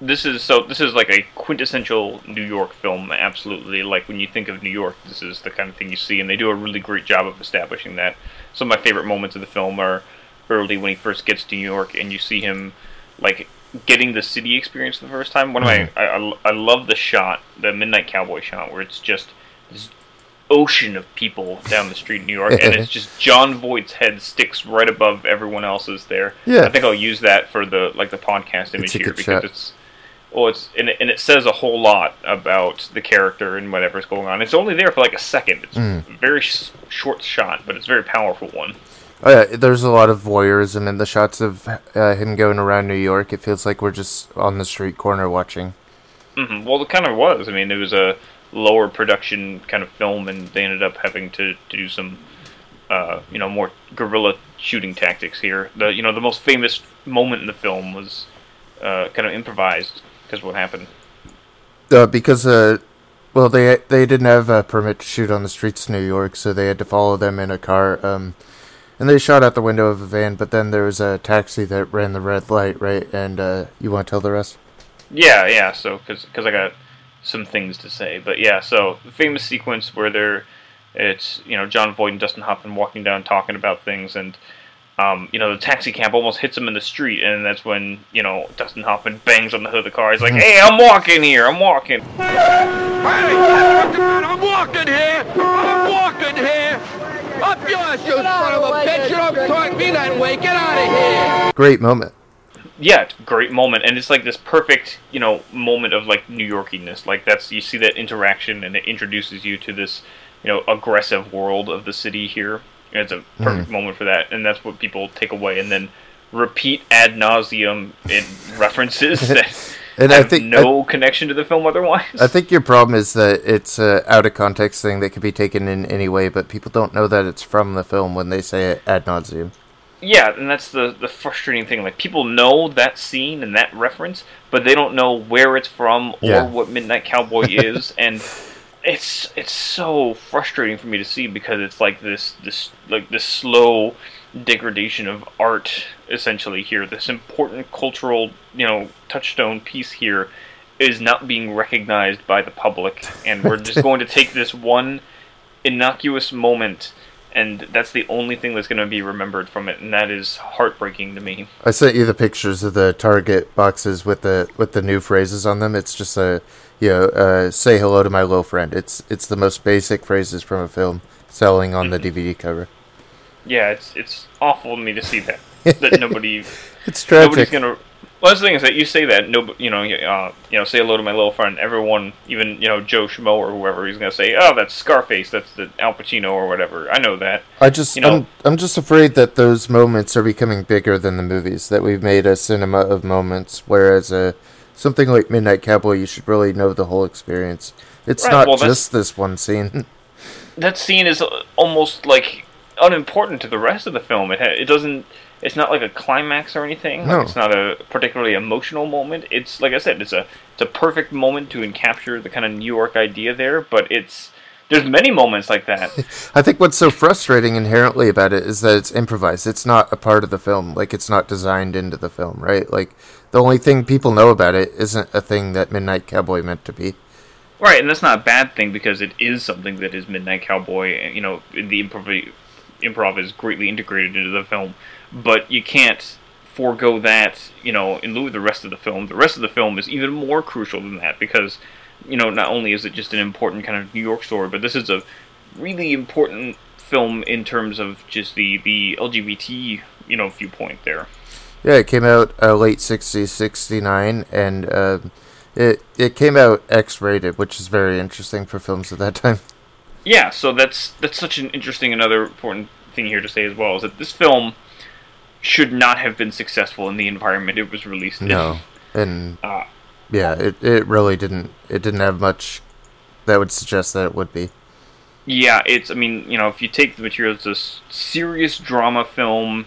This is so. This is like a quintessential New York film. Absolutely, like when you think of New York, this is the kind of thing you see, and they do a really great job of establishing that. Some of my favorite moments of the film are early when he first gets to New York, and you see him like getting the city experience for the first time. One of my, I, I, I love the shot, the Midnight Cowboy shot, where it's just this ocean of people down the street in New York, and it's just Jon Voight's head sticks right above everyone else's there. Yeah. I think I'll use that for the like the podcast image here because shot. it's well, it's and it, and it says a whole lot about the character and whatever's going on. It's only there for like a second. It's Mm. a very sh- short shot, but it's a very powerful one. Oh yeah, there's a lot of voyeurism in the shots of uh, him going around New York. It feels like we're just on the street corner watching. hmm Well, it kind of was. I mean, it was a lower production kind of film, and they ended up having to, to do some, uh, you know, more guerrilla shooting tactics here. The you know the most famous moment in the film was uh, kind of improvised because what happened. Uh, because uh, well, they they didn't have a permit to shoot on the streets of New York, so they had to follow them in a car. Um, and they shot out the window of a van, but then there was a taxi that ran the red light, right? And uh, you want to tell the rest? Yeah, yeah. So, because I got some things to say, but yeah. So the famous sequence where they're, it's you know Jon Voight and Dustin Hoffman walking down talking about things, and um, you know the taxi cab almost hits him in the street, and that's when you know Dustin Hoffman bangs on the hood of the car. He's like, "Hey, I'm walking here. I'm walking." I'm walking here! I'm walking here! Up yours, you son of a bitch! You don't talk me that way! Get out of here! Great moment. Yeah, great moment, and it's like this perfect, you know, moment of like New Yorkiness. Like that's you see that interaction, and it introduces you to this, you know, aggressive world of the city here. It's a hmm. perfect moment for that, and that's what people take away, and then repeat ad nauseum in references that And I have think- no connection to the film otherwise. I think your problem is that it's a out of context thing that could be taken in any way, but people don't know that it's from the film when they say it ad nauseum. Yeah, and that's the the frustrating thing. Like people know that scene and that reference, but they don't know where it's from or Yeah. what Midnight Cowboy is, and it's it's so frustrating for me to see because it's like this this like this slow degradation of art essentially here. This important cultural you know touchstone piece here is not being recognized by the public, and we're just going to take this one innocuous moment. And that's the only thing that's going to be remembered from it, and that is heartbreaking to me. I sent you the pictures of the Target boxes with the with the new phrases on them. It's just a you know uh, say hello to my little friend. It's it's the most basic phrases from a film selling on the DVD cover. Yeah, it's it's awful to me to see that that nobody It's tragic. nobody's gonna. Well, that's the thing is that you say that no, you know, uh, you know, say hello to my little friend. Everyone, even you know Joe Schmo or whoever, he's gonna say, "Oh, that's Scarface. That's the Al Pacino or whatever." I know that. I just you know, I'm I'm just afraid that those moments are becoming bigger than the movies. That we've made a cinema of moments, whereas a something like Midnight Cowboy, you should really know the whole experience. It's Right, not well, just this one scene. that scene is uh, almost like unimportant to the rest of the film. It ha- it doesn't. It's not like a climax or anything. Like, No. It's not a particularly emotional moment. It's like I said. It's a it's a perfect moment to capture the kind of New York idea there. But it's there's many moments like that. I think what's so frustrating inherently about it is that it's improvised. It's not a part of the film. Like it's not designed into the film, right? Like the only thing people know about it isn't a thing that Midnight Cowboy meant to be. Right, and that's not a bad thing because it is something that is Midnight Cowboy. You know, the improv improv is greatly integrated into the film, but you can't forego that. You know, in lieu of the rest of the film, the rest of the film is even more crucial than that because you know not only is it just an important kind of New York story, but this is a really important film in terms of just the the LGBT you know viewpoint there. Yeah, it came out uh, late 60s, 69, and uh, it it came out X-rated, which is very interesting for films at that time. yeah, so that's that's such an interesting another important thing here to say as well is that this film should not have been successful in the environment it was released in. No, and Uh, yeah, it it really didn't. It didn't have much that would suggest that it would be. Yeah, it's I mean, you know, if you take the material it's a serious drama film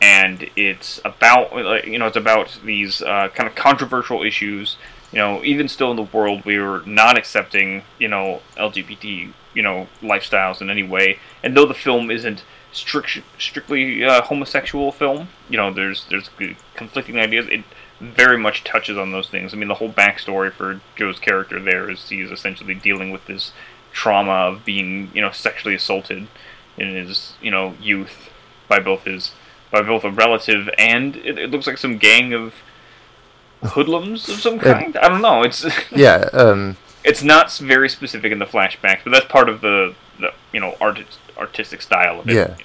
and it's about like, you know, it's about these uh, kind of controversial issues, you know, even still in the world we're not accepting, you know, LGBT, you know, lifestyles in any way. And though the film isn't strict, strictly uh, homosexual film, you know, there's there's conflicting ideas. It very much touches on those things. I mean, the whole backstory for Joe's character there is he's essentially dealing with this trauma of being, you know, sexually assaulted in his, you know, youth by both his by both a relative and it, it looks like some gang of hoodlums of some kind. I don't know. It's Yeah, um, it's not very specific in the flashbacks, but that's part of the, the you know art, artistic style of it. yeah.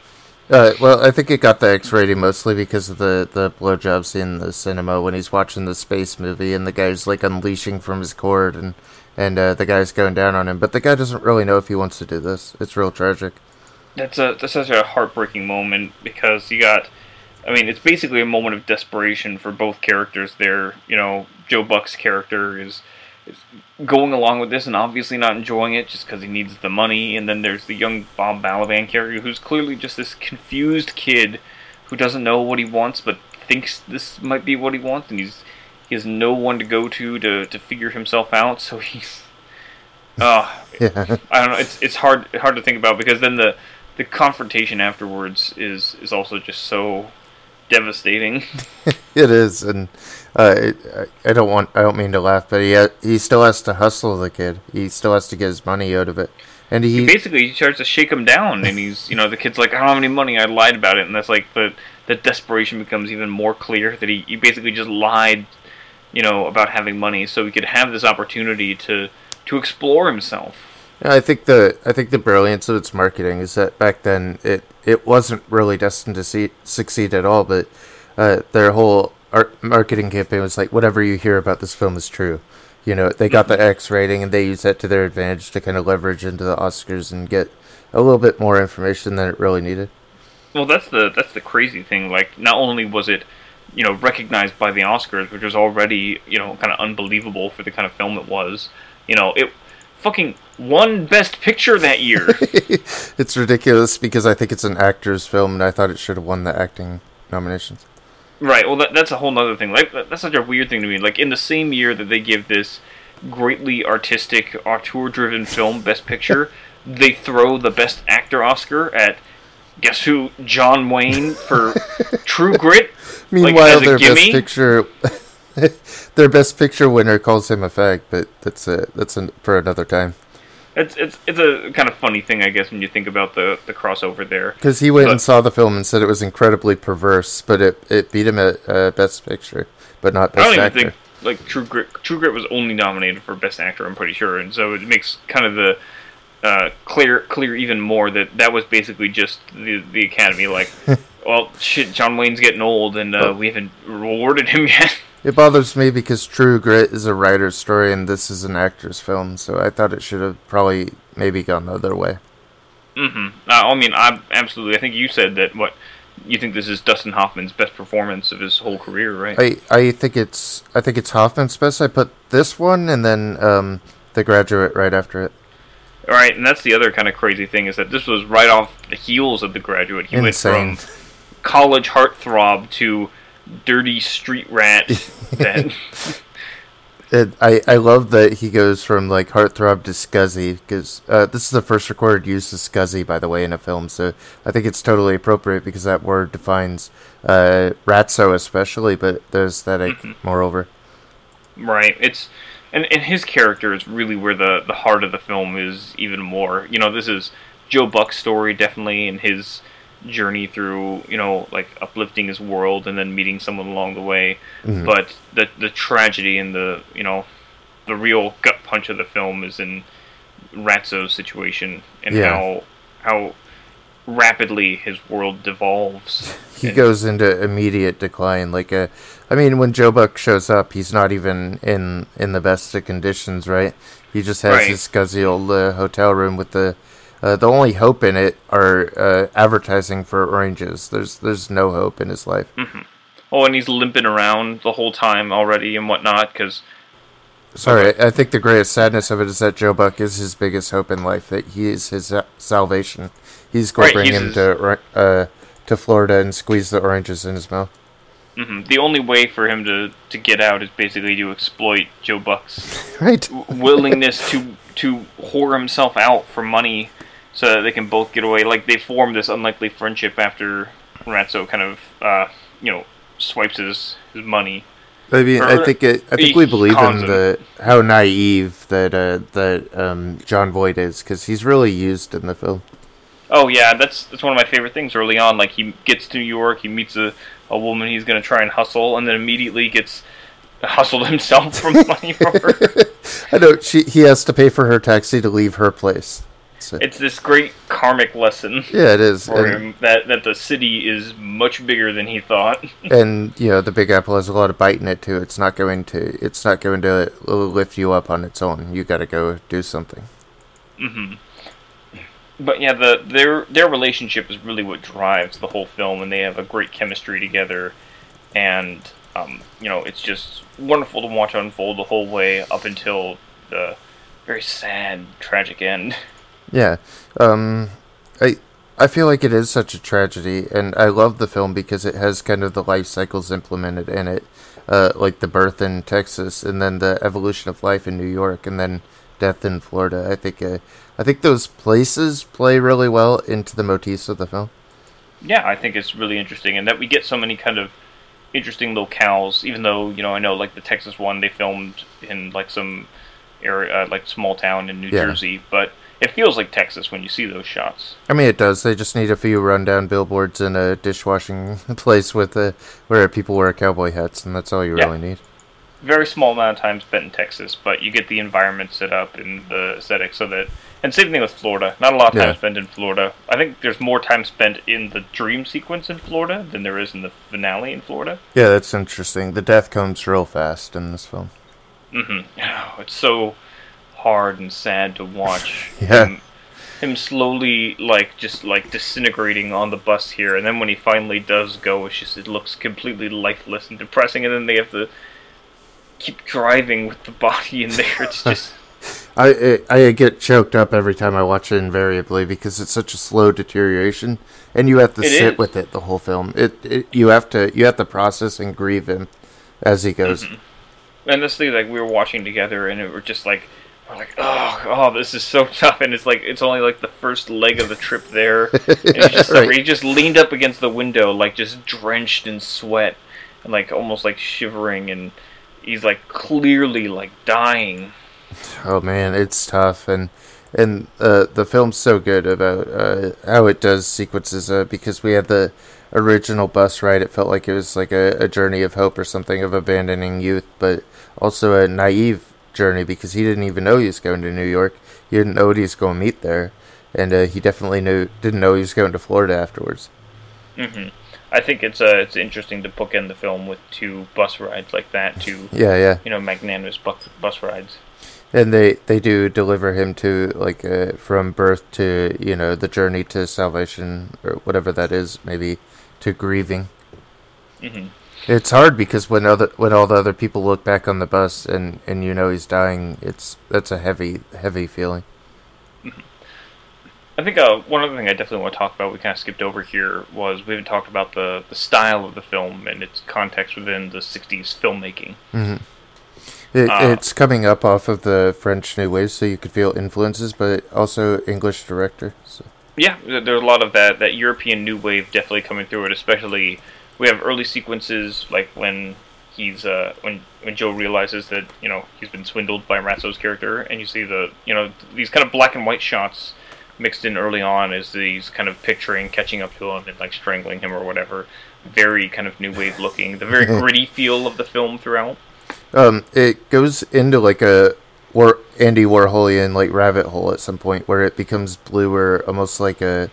Uh, well, I think it got the X rating mostly because of the the blowjob scene in the cinema when he's watching the space movie and the guy's like unleashing from his cord and and uh, the guy's going down on him, but the guy doesn't really know if he wants to do this. It's real tragic. That's a that's such a heartbreaking moment because you got, I mean, it's basically a moment of desperation for both characters. There, you know, Joe Buck's character is is going along with this and obviously not enjoying it just because he needs the money, and then there's the young Bob Balaban character who's clearly just this confused kid who doesn't know what he wants but thinks this might be what he wants, and he's he has no one to go to to to figure himself out, so he's. Uh, Yeah. I don't know. It's it's hard hard to think about because then the the confrontation afterwards is is also just so devastating. It is, and uh, I I don't want I don't mean to laugh, but he ha- he still has to hustle the kid. He still has to get his money out of it, and he Basically, he tries to shake him down, and he's you know the kid's like, I don't have any money. I lied about it, and that's like the the desperation becomes even more clear that he, he basically just lied, you know, about having money so he could have this opportunity to to explore himself. Yeah, I think the I think the brilliance of its marketing is that back then it it wasn't really destined to see, succeed at all, but uh, their whole art marketing campaign was like whatever you hear about this film is true. You know, they got the mm-hmm. X rating and they used that to their advantage to kind of leverage into the Oscars and get a little bit more information than it really needed. Well, that's the that's the crazy thing. Like, not only was it, you know, recognized by the Oscars, which was already, you know, kind of unbelievable for the kind of film it was. You know, it fucking won Best Picture that year. It's ridiculous because I think it's an actor's film and I thought it should have won the acting nominations. Right. Well, that, that's a whole nother thing. Like, that's such a weird thing to me. Like, in the same year that they give this greatly artistic, auteur-driven film Best Picture, they throw the Best Actor Oscar at. Guess who? John Wayne for True Grit. Meanwhile, a their best gimme? picture, their best picture winner calls him a fag, but that's a that's an, for another time. It's it's it's a kind of funny thing, I guess, when you think about the the crossover there. Because he went But- and saw the film and said it was incredibly perverse, but it it beat him at uh, best picture, but not Best I don't best even think like True Grit. True Grit was only nominated for Best Actor. I'm pretty sure, and so it makes kind of the uh, clear clear even more that that was basically just the the Academy. Like, well, shit, John Wayne's getting old, and uh, we haven't rewarded him yet. It bothers me because True Grit is a writer's story and this is an actor's film, so I thought it should have probably maybe gone the other way. hmm Uh, I mean, I absolutely. I think you said that. What you think this is Dustin Hoffman's best performance of his whole career, right? I I think it's I think it's Hoffman's best. I put this one and then um, The Graduate right after it. All right, and that's the other kind of crazy thing is that this was right off the heels of The Graduate. He Insane. went from college heartthrob to dirty street rat. then It, I, I love that he goes from like heartthrob to scuzzy because uh, this is the first recorded use of scuzzy, by the way, in a film. So I think it's totally appropriate because that word defines uh, Ratso especially, but the esthetic moreover. Right. It's and and his character is really where the the heart of the film is even more. You know, this is Joe Buck's story definitely in his journey through, you know, like uplifting his world and then meeting someone along the way. Mhm. But the the tragedy and the, you know, the real gut punch of the film is in Ratso's situation and Yeah. how how rapidly his world devolves. He goes into immediate decline. Like, a I mean, when Joe Buck shows up, he's not even in in the best of conditions, right? He just has Right. his scuzzy old uh, hotel room with the uh, the only hope in it are uh, advertising for oranges. There's there's no hope in his life. hmm Oh, and he's limping around the whole time already and whatnot because Sorry, I think the greatest sadness of it is that Joe Buck is his biggest hope in life. That he is his uh, salvation. He's going to bring him his- to uh, to Florida and squeeze the oranges in his mouth. Hmm The only way for him to, to get out is basically to exploit Joe Buck's Right. willingness to to whore himself out for money so that they can both get away. Like they form this unlikely friendship after Ratso kind of uh, you know swipes his his money. I mean, I think it, I think we believe in him. the how naive that uh, that um, Jon Voight is because he's really used in the film. Oh yeah, that's that's one of my favorite things early on. Like he gets to New York, he meets a, a woman he's gonna try and hustle, and then immediately gets hustled himself from money from her. I know she he has to pay for her taxi to leave her place. So, It's this great karmic lesson. Yeah, it is, for and- him that that the city is much bigger than he thought. and you know the Big Apple has a lot of bite in it too. It's not going to it's not going to lift you up on its own. You got to go do something. hmm But yeah, the their their relationship is really what drives the whole film, and they have a great chemistry together, and um, you know it's just wonderful to watch unfold the whole way up until the very sad, tragic end. Yeah. Um I I feel like it is such a tragedy and I love the film because it has kind of the life cycles implemented in it. Uh like the birth in Texas and then the evolution of life in New York and then death in Florida. I think uh, I think those places play really well into the motifs of the film. yeah, I think it's really interesting, and that we get so many kind of interesting locales. Even though you know, I know like the Texas one, they filmed in like some area, uh, like small town in New Yeah. Jersey, but it feels like Texas when you see those shots. I mean, it does. They just need a few rundown billboards and a dishwashing place with a where people wear cowboy hats, and that's all you Yeah. really need. Very small amount of time spent in Texas, but you get the environment set up and the aesthetic so that. And same thing with Florida. Not a lot of time Yeah. spent in Florida. I think there's more time spent in the dream sequence in Florida than there is in the finale in Florida. Yeah, that's interesting. The death comes real fast in this film. Mm-hmm. Oh, it's so hard and sad to watch. Yeah. Him, him slowly, like, just like disintegrating on the bus here, and then when he finally does go, it's just it looks completely lifeless and depressing, and then they have to keep driving with the body in there. It's just. I, I I get choked up every time I watch it invariably because it's such a slow deterioration, and you have to It sit is. with it the whole film. It, it you have to you have to process and grieve him as he goes. Mm-hmm. And this thing, like we were watching together, and it were just like, we're like, oh, oh, this is so tough, and it's like it's only like the first leg of the trip there, and just Right. he just leaned up against the window, like just drenched in sweat, and like almost like shivering, and he's like clearly like dying. Oh man, it's tough, and and uh, the film's so good about uh, how it does sequences. Uh, because we had the original bus ride, it felt like it was like a, a journey of hope or something of abandoning youth, but also a naive journey because he didn't even know he was going to New York. He didn't know what he was going to meet there, and uh, he definitely knew didn't know he was going to Florida afterwards. hmm I think it's uh, it's interesting to bookend the film with two bus rides like that, two Yeah, yeah. you know magnanimous bus bus rides. And they they do deliver him to like uh, from birth to you know the journey to salvation or whatever that is, maybe to grieving. hmm It's hard because when other when all the other people look back on the bus and and you know he's dying, it's that's a heavy heavy feeling. I think uh, one other thing I definitely want to talk about, we kind of skipped over here, was we haven't talked about the, the style of the film and its context within the 60s filmmaking. hmm It, Uh, it's coming up off of the French New Wave, so you could feel influences, but also English director. So. Yeah, there's a lot of that, that European new wave definitely coming through it, especially we have early sequences like when he's uh, when when Joe realizes that you know he's been swindled by Ratso's character, and you see the you know these kind of black and white shots mixed in early on as these kind of picturing catching up to him and like strangling him or whatever. Very kind of new wave looking, the very gritty feel of the film throughout. Um, it goes into like a War- Andy Warholian like rabbit hole at some point where it becomes bluer, almost like a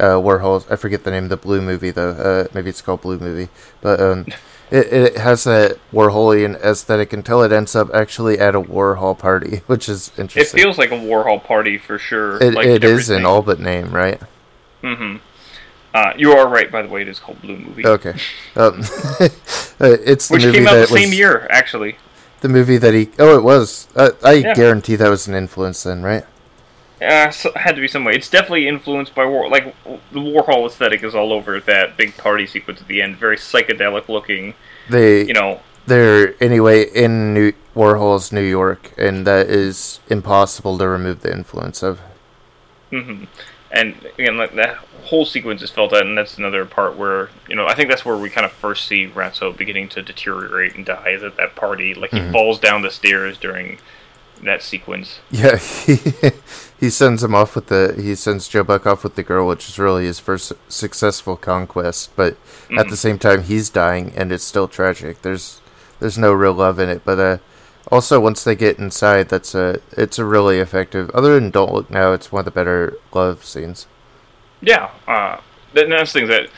uh, Warhol. I forget the name of the blue movie though. Uh, maybe it's called Blue Movie, but um, it it has that Warholian aesthetic until it ends up actually at a Warhol party, which is interesting. It feels like a Warhol party for sure. It, like it is in all but name, right? Mm-hmm. Uh, you are right, by the way. It is called Blue Movie. Okay. Um, uh, it's the Which movie came out that the same year, actually. The movie that he. Oh, it was. Uh, I Yeah. guarantee that was an influence then, right? Uh, so, had to be some way. It's definitely influenced by War. Like the Warhol aesthetic is all over that big party sequence at the end. Very psychedelic looking. They. You know. They're anyway in New Warhol's New York, and that is impossible to remove the influence of. hmm And again, like that whole sequence is felt out, and that's another part where you know I think that's where we kind of first see Ratso beginning to deteriorate and die is at that party. Like he Mhm. falls down the stairs during that sequence. Yeah, he, sends him off with the he sends Joe Buck off with the girl, which is really his first successful conquest. But at Mhm. the same time, he's dying, and it's still tragic. There's there's no real love in it. But uh, also once they get inside, that's a it's a really effective. Other than Don't Look Now, it's one of the better love scenes. Yeah, uh, that, that's things that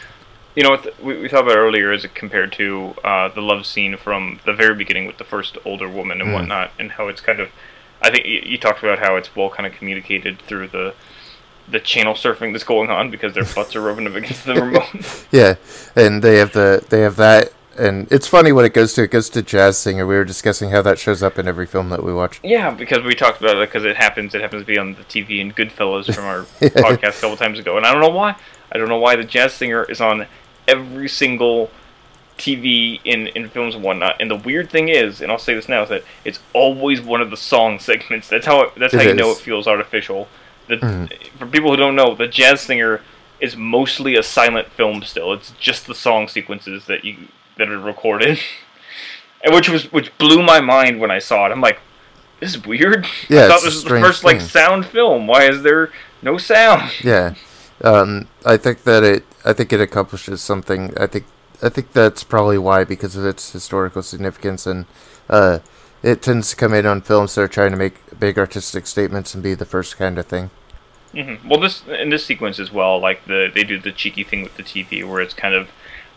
you know we, we talked about earlier as it compared to uh, the love scene from the very beginning with the first older woman and Mm. whatnot, and how it's kind of. I think you, you talked about how it's well kind of communicated through the the channel surfing that's going on because their butts are rubbing up against the remote. Yeah, and they have the they have that, and it's funny what it goes to. It goes to Jazz Singer. We were discussing how that shows up in every film that we watch. Yeah, because we talked about it because it happens. It happens to be on the TV in Goodfellas from our Yeah. podcast a couple times ago, and I don't know why. I don't know why the jazz singer is on every single TV in in films and whatnot. And the weird thing is, and I'll say this now, is that it's always one of the song segments. That's how it, that's It how you know it feels artificial. The, Mhm. For people who don't know, the jazz singer is mostly a silent film. Still, it's just the song sequences that you that are recorded. And which was which blew my mind when I saw it. I'm like, this is weird. Yeah, I thought this was the first like sound film. Why is there no sound? Yeah, um, I think that it. I think it accomplishes something. I think. I think that's probably why because of its historical significance and uh, it tends to come in on films that are trying to make big artistic statements and be the first kind of thing. hmm Well, this in this sequence as well, like the they do the cheeky thing with the TV where it's kind of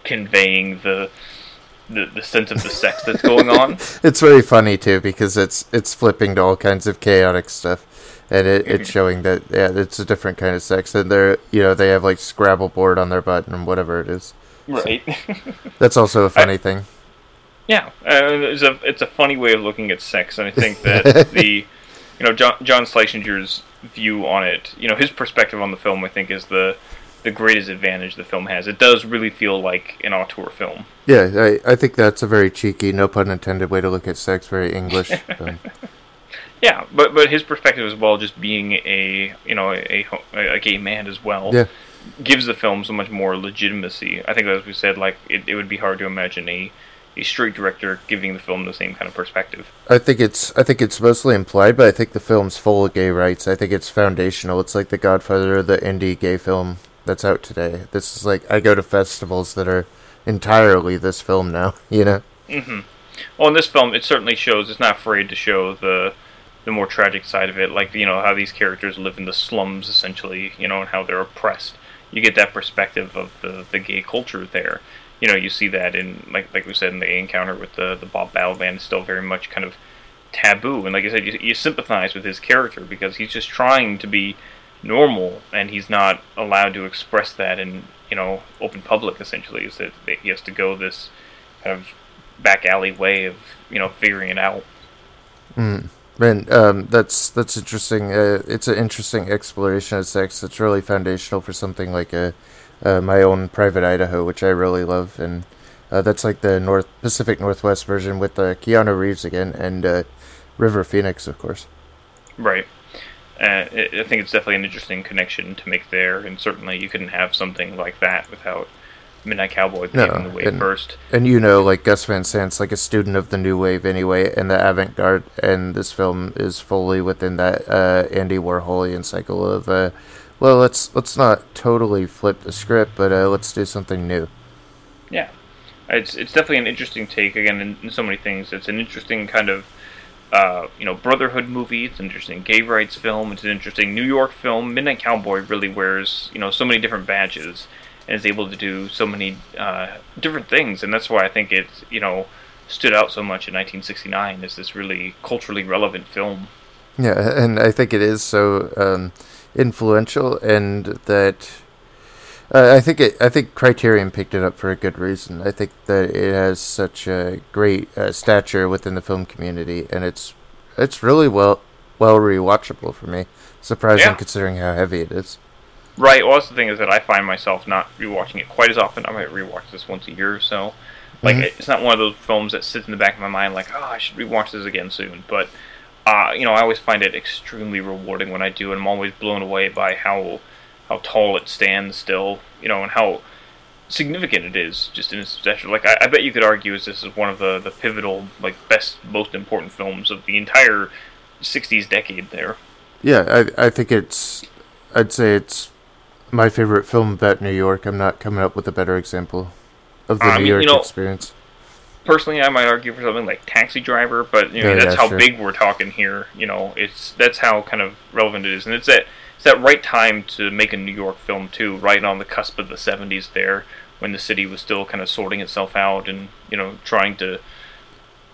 conveying the the, the sense of the sex that's going on. It's very funny too because it's it's flipping to all kinds of chaotic stuff, and it, it's Mhm. showing that yeah, it's a different kind of sex, and they're you know they have like Scrabble board on their butt and whatever it is. Right. That's also a funny thing. Yeah, uh, it's a it's a funny way of looking at sex, and I think that the you know John John Schlesinger's view on it, you know his perspective on the film, I think is the the greatest advantage the film has. It does really feel like an auteur film. Yeah, I, I think that's a very cheeky, no pun intended, way to look at sex. Very English. um, Yeah, but but his perspective as well, just being a you know a a, a gay man as well, Yeah. Gives the film so much more legitimacy. I think as we said, like it, it would be hard to imagine a a straight director giving the film the same kind of perspective. I think it's I think it's mostly implied, but I think the film's full of gay rights. I think it's foundational. It's like The Godfather, of the indie gay film that's out today. This is like I go to festivals that are entirely this film now. You know. hmm Well, in this film, it certainly shows. It's not afraid to show the the more tragic side of it, like you know how these characters live in the slums essentially, you know, and how they're oppressed. You get that perspective of the the gay culture there. You know, you see that in like like we said in the encounter with the the Bob Balaban, is still very much kind of taboo. And like I said, you, you sympathize with his character because he's just trying to be normal, and he's not allowed to express that in you know open public. Essentially, is that he has to go this kind of back alley way of you know figuring it out. Mm. Man, um, that's that's interesting. Uh, it's an interesting exploration of sex. It's really foundational for something like a, uh, my own Private Idaho, which I really love, and uh, that's like the North Pacific Northwest version with uh, Keanu Reeves again and uh, River Phoenix, of course. Right. Uh, I I think it's definitely an interesting connection to make there, and certainly you couldn't have something like that without Midnight Cowboy paving the way and, first. and you know, like Gus Van Sant's like a student of the new wave anyway, and the avant garde, and this film is fully within that uh, Andy Warholian cycle of, uh, well, let's let's not totally flip the script, but uh, let's do something new. Yeah, it's it's definitely an interesting take. Again, in, in so many things, it's an interesting kind of uh, you know brotherhood movie. It's an interesting gay rights film. It's an interesting New York film. Midnight Cowboy really wears you know so many different badges and is able to do so many uh, different things, and that's why I think it you know stood out so much in 1969 as this really culturally relevant film. Yeah, and I think it is so um, influential, and that uh, I think it. I think Criterion picked it up for a good reason. I think that it has such a great uh, stature within the film community, and it's it's really well well rewatchable for me. Surprising Yeah. considering how heavy it is. Right. Well, that's the thing is that I find myself not rewatching it quite as often. I might rewatch this once a year or so. Like Mhm. it's not one of those films that sits in the back of my mind like, oh, I should rewatch this again soon. But uh, you know, I always find it extremely rewarding when I do, and I'm always blown away by how how tall it stands still. You know, and how significant it is just in its stature. Like I, I bet you could argue as this is one of the the pivotal, like best, most important films of the entire '60s decade. There. Yeah, I I think it's. I'd say it's my favorite film about New York. I'm not coming up with a better example of the I New mean, York you know, experience. personally, I might argue for something like Taxi Driver, but you know Yeah, that's yeah, how sure. big we're talking here. You know, it's that's how kind of relevant it is, and it's that it's that right time to make a New York film too, right on the cusp of the '70s there, when the city was still kind of sorting itself out and you know trying to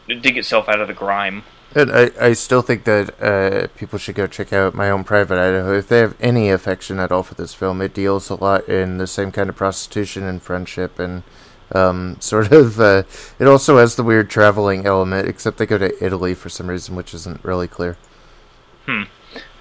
dig itself out of the grime. And I, I still think that uh, people should go check out My Own Private Idaho. If they have any affection at all for this film, it deals a lot in the same kind of prostitution and friendship and um, sort of. Uh, it also has the weird traveling element, except they go to Italy for some reason, which isn't really clear. Hmm,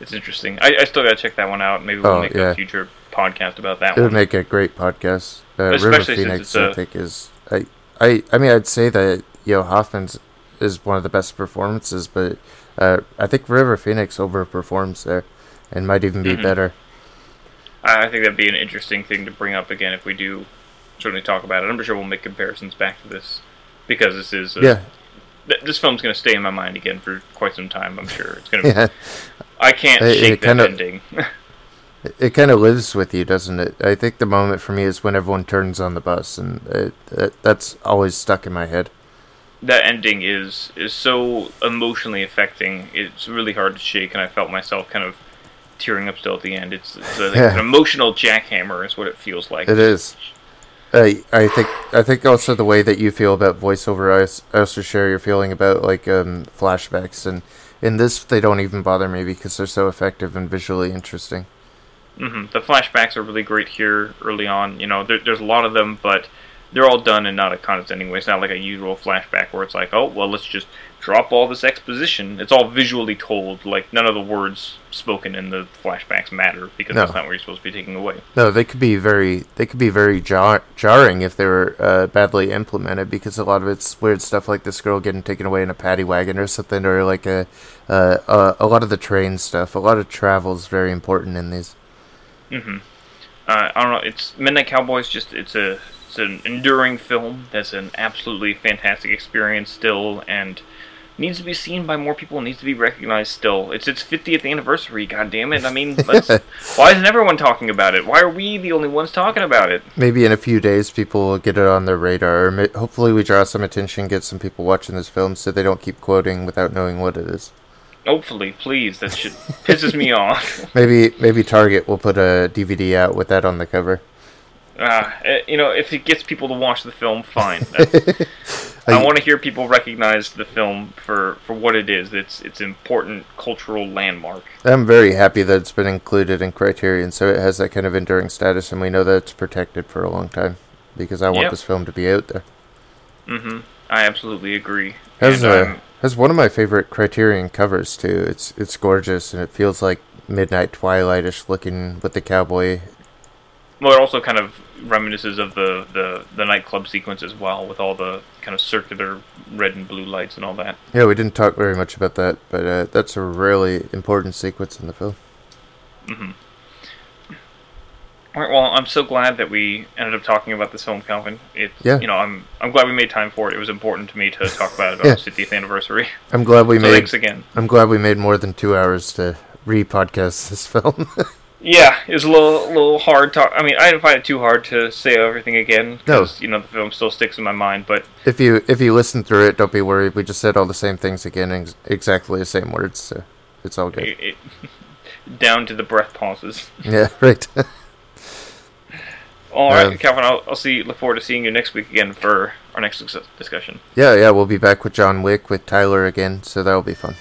it's interesting. I, I still gotta check that one out. Maybe we'll Oh, make yeah. a future podcast about that It would make a great podcast. Uh, River Phoenix, it's I a- think, is. I, I, I mean, I'd say that Yo Hoffman's is one of the best performances, but uh, I think River Phoenix overperforms there and might even be Mhm. better. I think that'd be an interesting thing to bring up again if we do certainly talk about it. I'm sure we'll make comparisons back to this because this is uh, Yeah. th- this film's going to stay in my mind again for quite some time. I'm sure it's going to. Yeah. I can't It- shake it that kinda- ending. It, it kind of lives with you, doesn't it? I think the moment for me is when everyone turns on the bus, and it, it, that's always stuck in my head. That ending is is so emotionally affecting. It's really hard to shake, and I felt myself kind of tearing up still at the end. It's, it's a, Yeah. an emotional jackhammer, is what it feels like. It is. I I think I think also the way that you feel about voiceover, I, I also share your feeling about like um, flashbacks, and in this they don't even bother me because they're so effective and visually interesting. hmm The flashbacks are really great here early on. You know, there, there's a lot of them, but they're all done in not a constant way. It's not like a usual flashback where it's like, oh, well, let's just drop all this exposition. It's all visually told. Like none of the words spoken in the flashbacks matter because No. that's not what you're supposed to be taking away. No, they could be very they could be very jar- jarring if they were uh, badly implemented because a lot of it's weird stuff like this girl getting taken away in a paddy wagon or something, or like a uh, uh, a lot of the train stuff. A lot of travel is very important in these. Mm-hmm. Uh, I don't know. It's Midnight Cowboys. Just it's a it's an enduring film. That's an absolutely fantastic experience still, and needs to be seen by more people. Needs to be recognized still. It's its 50th anniversary. God damn it! I mean, why isn't everyone talking about it? Why are we the only ones talking about it? Maybe in a few days, people will get it on their radar. Or hopefully, we draw some attention, get some people watching this film, so they don't keep quoting without knowing what it is. Hopefully, please. That shit pisses me off. Maybe maybe Target will put a DVD out with that on the cover. Uh, you know, if it gets people to watch the film, fine. I want to hear people recognize the film for, for what it is. It's it's important cultural landmark. I'm very happy that it's been included in Criterion, so it has that kind of enduring status, and we know that it's protected for a long time because I want Yep. this film to be out there. hmm I absolutely agree. Has And uh, has Has one of my favorite Criterion covers too. It's it's gorgeous and it feels like midnight twilightish looking with the cowboy. Well, it also kind of reminisces of the, the, the nightclub sequence as well, with all the kind of circular red and blue lights and all that. Yeah, we didn't talk very much about that, but uh, that's a really important sequence in the film. Mm-hmm. All right. Well, I'm so glad that we ended up talking about this film, Calvin. It's Yeah. you know I'm I'm glad we made time for it. It was important to me to talk about it on Yeah. its 50th anniversary. I'm glad we So made. thanks again. I'm glad we made more than two hours to re-podcast this film. Yeah, it was a little little hard talk. I mean, I didn't find it too hard to say everything again No. you know the film still sticks in my mind. But if you if you listen through it, don't be worried. We just said all the same things again, ex- exactly the same words. So it's all good. it, it, down to the breath pauses. Yeah, right. All right, Um, Calvin. I'll, I'll see. Look forward to seeing you next week again for our next discussion. yeah, yeah. We'll be back with John Wick with Tyler again, so that'll be fun.